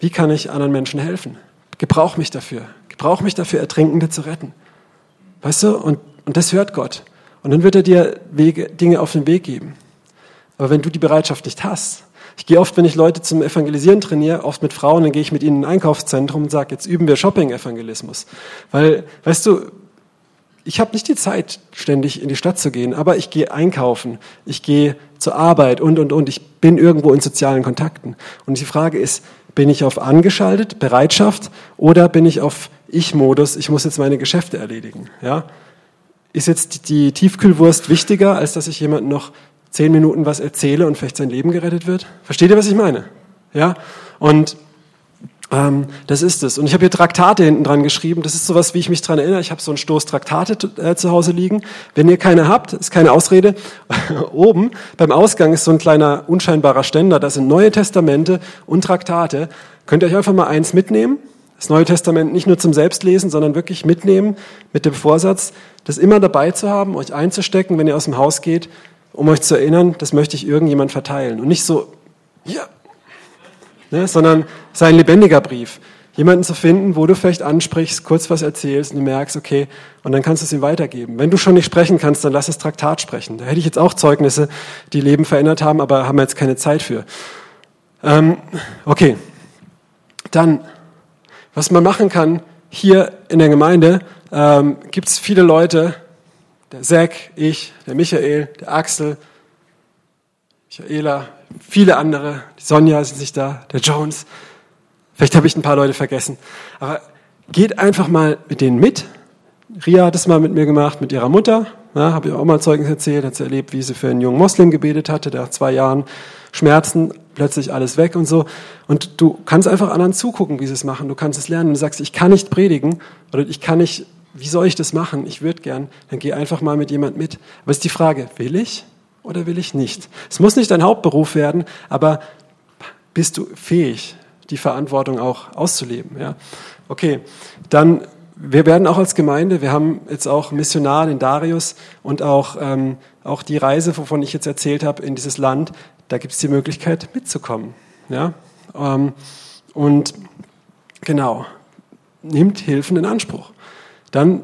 Wie kann ich anderen Menschen helfen? Gebrauch mich dafür. Gebrauch mich dafür, Ertrinkende zu retten. Weißt du? Und, und das hört Gott. Und dann wird er dir Wege, Dinge auf den Weg geben. Aber wenn du die Bereitschaft nicht hast, ich gehe oft, wenn ich Leute zum Evangelisieren trainiere, oft mit Frauen, dann gehe ich mit ihnen in ein Einkaufszentrum und sage, jetzt üben wir Shopping-Evangelismus. Weil, weißt du, ich habe nicht die Zeit, ständig in die Stadt zu gehen, aber ich gehe einkaufen, ich gehe zur Arbeit und, und, und. Ich bin irgendwo in sozialen Kontakten. Und die Frage ist, bin ich auf angeschaltet, Bereitschaft, oder bin ich auf Ich-Modus, ich muss jetzt meine Geschäfte erledigen? Ja? Ist jetzt die Tiefkühlwurst wichtiger, als dass ich jemandem noch zehn Minuten was erzähle und vielleicht sein Leben gerettet wird? Versteht ihr, was ich meine? Ja? Und Ähm, das ist es. Und ich habe hier Traktate hinten dran geschrieben. Das ist sowas, wie ich mich dran erinnere. Ich habe so einen Stoß Traktate äh, zu Hause liegen. Wenn ihr keine habt, ist keine Ausrede. *laughs* Oben beim Ausgang ist so ein kleiner unscheinbarer Ständer. Da sind Neue Testamente und Traktate. Könnt ihr euch einfach mal eins mitnehmen? Das Neue Testament nicht nur zum Selbstlesen, sondern wirklich mitnehmen mit dem Vorsatz, das immer dabei zu haben, euch einzustecken, wenn ihr aus dem Haus geht, um euch zu erinnern, das möchte ich irgendjemand verteilen. Und nicht so, ja, ne, sondern sein lebendiger Brief. Jemanden zu finden, wo du vielleicht ansprichst, kurz was erzählst und du merkst, okay, und dann kannst du es ihm weitergeben. Wenn du schon nicht sprechen kannst, dann lass das Traktat sprechen. Da hätte ich jetzt auch Zeugnisse, die Leben verändert haben, aber haben wir jetzt keine Zeit für. Ähm, okay, dann, was man machen kann, hier in der Gemeinde ähm, gibt es viele Leute, der Zack, ich, der Michael, der Axel, Michaela, viele andere, die Sonja ist nicht da, der Jones. Vielleicht habe ich ein paar Leute vergessen. Aber geht einfach mal mit denen mit. Ria hat es mal mit mir gemacht, mit ihrer Mutter. Ja, habe ich auch mal Zeugnis erzählt, hat sie erlebt, wie sie für einen jungen Moslem gebetet hatte, der nach zwei Jahren Schmerzen plötzlich alles weg und so. Und du kannst einfach anderen zugucken, wie sie es machen. Du kannst es lernen. Du sagst, ich kann nicht predigen oder ich kann nicht, wie soll ich das machen? Ich würde gern. Dann geh einfach mal mit jemand mit. Aber ist die Frage, will ich? oder will ich nicht? Es muss nicht dein Hauptberuf werden, aber bist du fähig, die Verantwortung auch auszuleben? Ja? Okay, dann wir werden auch als Gemeinde, wir haben jetzt auch Missionar in Darius und auch, ähm, auch die Reise, wovon ich jetzt erzählt habe, in dieses Land, da gibt es die Möglichkeit mitzukommen. Ja? Ähm, und genau, nimmt Hilfen in Anspruch. Dann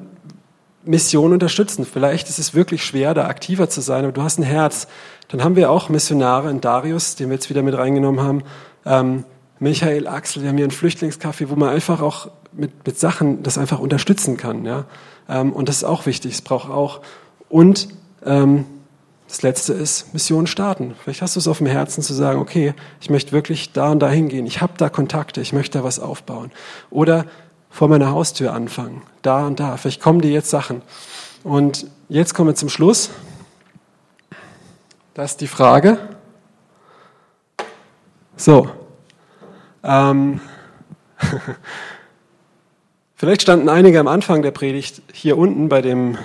Mission unterstützen. Vielleicht ist es wirklich schwer, da aktiver zu sein, aber du hast ein Herz. Dann haben wir auch Missionare in Darius, den wir jetzt wieder mit reingenommen haben. Ähm, Michael Axel, wir haben hier einen Flüchtlingscafé, wo man einfach auch mit, mit Sachen das einfach unterstützen kann. Ja? Ähm, und das ist auch wichtig, es braucht auch. Und ähm, das Letzte ist Mission starten. Vielleicht hast du es auf dem Herzen zu sagen, okay, ich möchte wirklich da und da hingehen. Ich habe da Kontakte, ich möchte da was aufbauen. Oder vor meiner Haustür anfangen. Da und da. Vielleicht kommen dir jetzt Sachen. Und jetzt kommen wir zum Schluss. Das ist die Frage. So. Ähm. *laughs* Vielleicht standen einige am Anfang der Predigt hier unten bei dem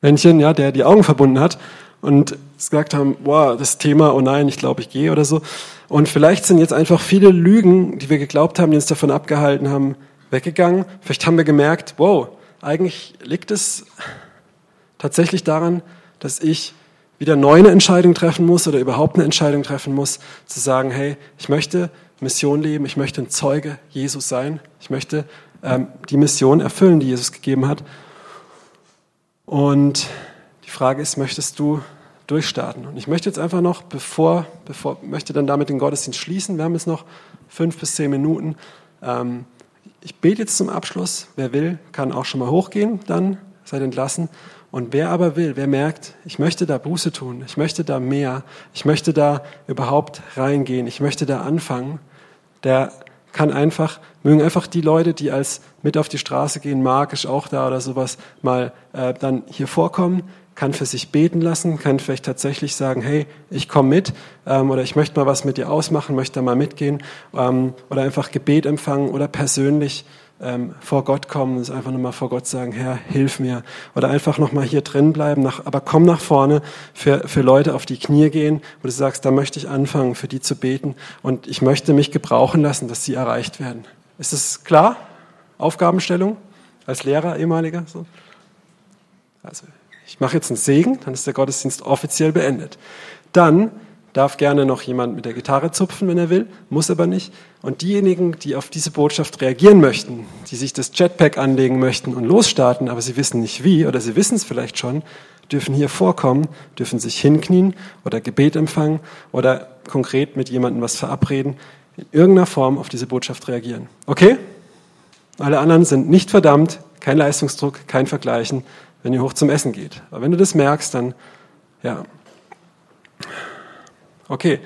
Männchen, ja, der die Augen verbunden hat und gesagt haben, wow, das Thema, oh nein, ich glaube, ich gehe oder so. Und vielleicht sind jetzt einfach viele Lügen, die wir geglaubt haben, die uns davon abgehalten haben, weggegangen. Vielleicht haben wir gemerkt, wow, eigentlich liegt es tatsächlich daran, dass ich wieder neu eine Entscheidung treffen muss oder überhaupt eine Entscheidung treffen muss, zu sagen, hey, ich möchte Mission leben, ich möchte ein Zeuge Jesus sein, ich möchte ähm, die Mission erfüllen, die Jesus gegeben hat. Und die Frage ist, möchtest du durchstarten. Und ich möchte jetzt einfach noch, bevor, bevor möchte dann damit den Gottesdienst schließen, wir haben jetzt noch fünf bis zehn Minuten. Ähm, ich bete jetzt zum Abschluss. Wer will, kann auch schon mal hochgehen, dann seid entlassen. Und wer aber will, wer merkt, ich möchte da Buße tun, ich möchte da mehr, ich möchte da überhaupt reingehen, ich möchte da anfangen, der kann einfach, mögen einfach die Leute, die als mit auf die Straße gehen, magisch auch da oder sowas, mal äh, dann hier vorkommen kann für sich beten lassen, kann vielleicht tatsächlich sagen, hey, ich komme mit ähm, oder ich möchte mal was mit dir ausmachen, möchte da mal mitgehen ähm, oder einfach Gebet empfangen oder persönlich ähm, vor Gott kommen und einfach nochmal vor Gott sagen, Herr, hilf mir oder einfach nochmal hier drin bleiben, nach, aber komm nach vorne für, für Leute auf die Knie gehen, wo du sagst, da möchte ich anfangen, für die zu beten und ich möchte mich gebrauchen lassen, dass sie erreicht werden. Ist das klar? Aufgabenstellung als Lehrer, ehemaliger? So? Also ich mache jetzt einen Segen, dann ist der Gottesdienst offiziell beendet. Dann darf gerne noch jemand mit der Gitarre zupfen, wenn er will, muss aber nicht. Und diejenigen, die auf diese Botschaft reagieren möchten, die sich das Jetpack anlegen möchten und losstarten, aber sie wissen nicht wie oder sie wissen es vielleicht schon, dürfen hier vorkommen, dürfen sich hinknien oder Gebet empfangen oder konkret mit jemandem was verabreden, in irgendeiner Form auf diese Botschaft reagieren. Okay? Alle anderen sind nicht verdammt, kein Leistungsdruck, kein Vergleichen, wenn ihr hoch zum Essen geht. Aber wenn du das merkst, dann, ja. Okay.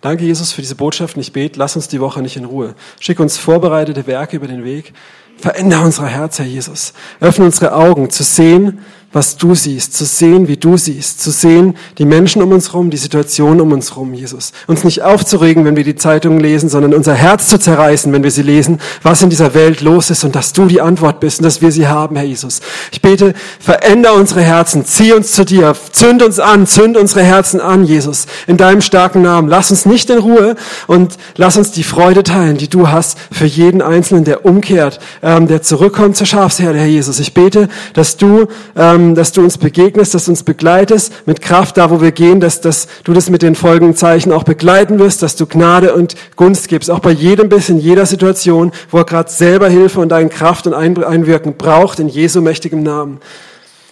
Danke, Jesus, für diese Botschaft. Ich bete, lass uns die Woche nicht in Ruhe. Schick uns vorbereitete Werke über den Weg. Veränder unser Herz, Herr Jesus. Öffne unsere Augen zu sehen, was du siehst, zu sehen, wie du siehst, zu sehen die Menschen um uns rum, die Situation um uns rum, Jesus. Uns nicht aufzuregen, wenn wir die Zeitungen lesen, sondern unser Herz zu zerreißen, wenn wir sie lesen, was in dieser Welt los ist und dass du die Antwort bist und dass wir sie haben, Herr Jesus. Ich bete, veränder unsere Herzen, zieh uns zu dir, zünd uns an, zünd unsere Herzen an, Jesus, in deinem starken Namen. Lass uns nicht in Ruhe und lass uns die Freude teilen, die du hast für jeden Einzelnen, der umkehrt, ähm, der zurückkommt zur Schafsherde, Herr Jesus. Ich bete, dass du ähm, dass du uns begegnest, dass du uns begleitest mit Kraft da, wo wir gehen, dass, dass du das mit den folgenden Zeichen auch begleiten wirst, dass du Gnade und Gunst gibst, auch bei jedem bisschen, jeder Situation, wo er gerade selber Hilfe und deine Kraft und Einwirken braucht, in Jesu mächtigem Namen.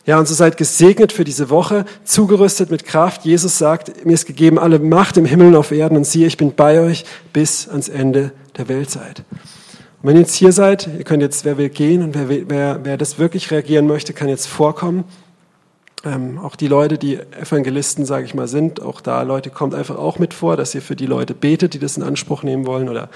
Ja, und so seid gesegnet für diese Woche, zugerüstet mit Kraft. Jesus sagt, mir ist gegeben alle Macht im Himmel und auf Erden und siehe, ich bin bei euch bis ans Ende der Weltzeit. Und wenn ihr jetzt hier seid, ihr könnt jetzt, wer will gehen und wer, wer, wer das wirklich reagieren möchte, kann jetzt vorkommen. Ähm, auch die Leute, die Evangelisten, sage ich mal, sind, auch da Leute, kommt einfach auch mit vor, dass ihr für die Leute betet, die das in Anspruch nehmen wollen oder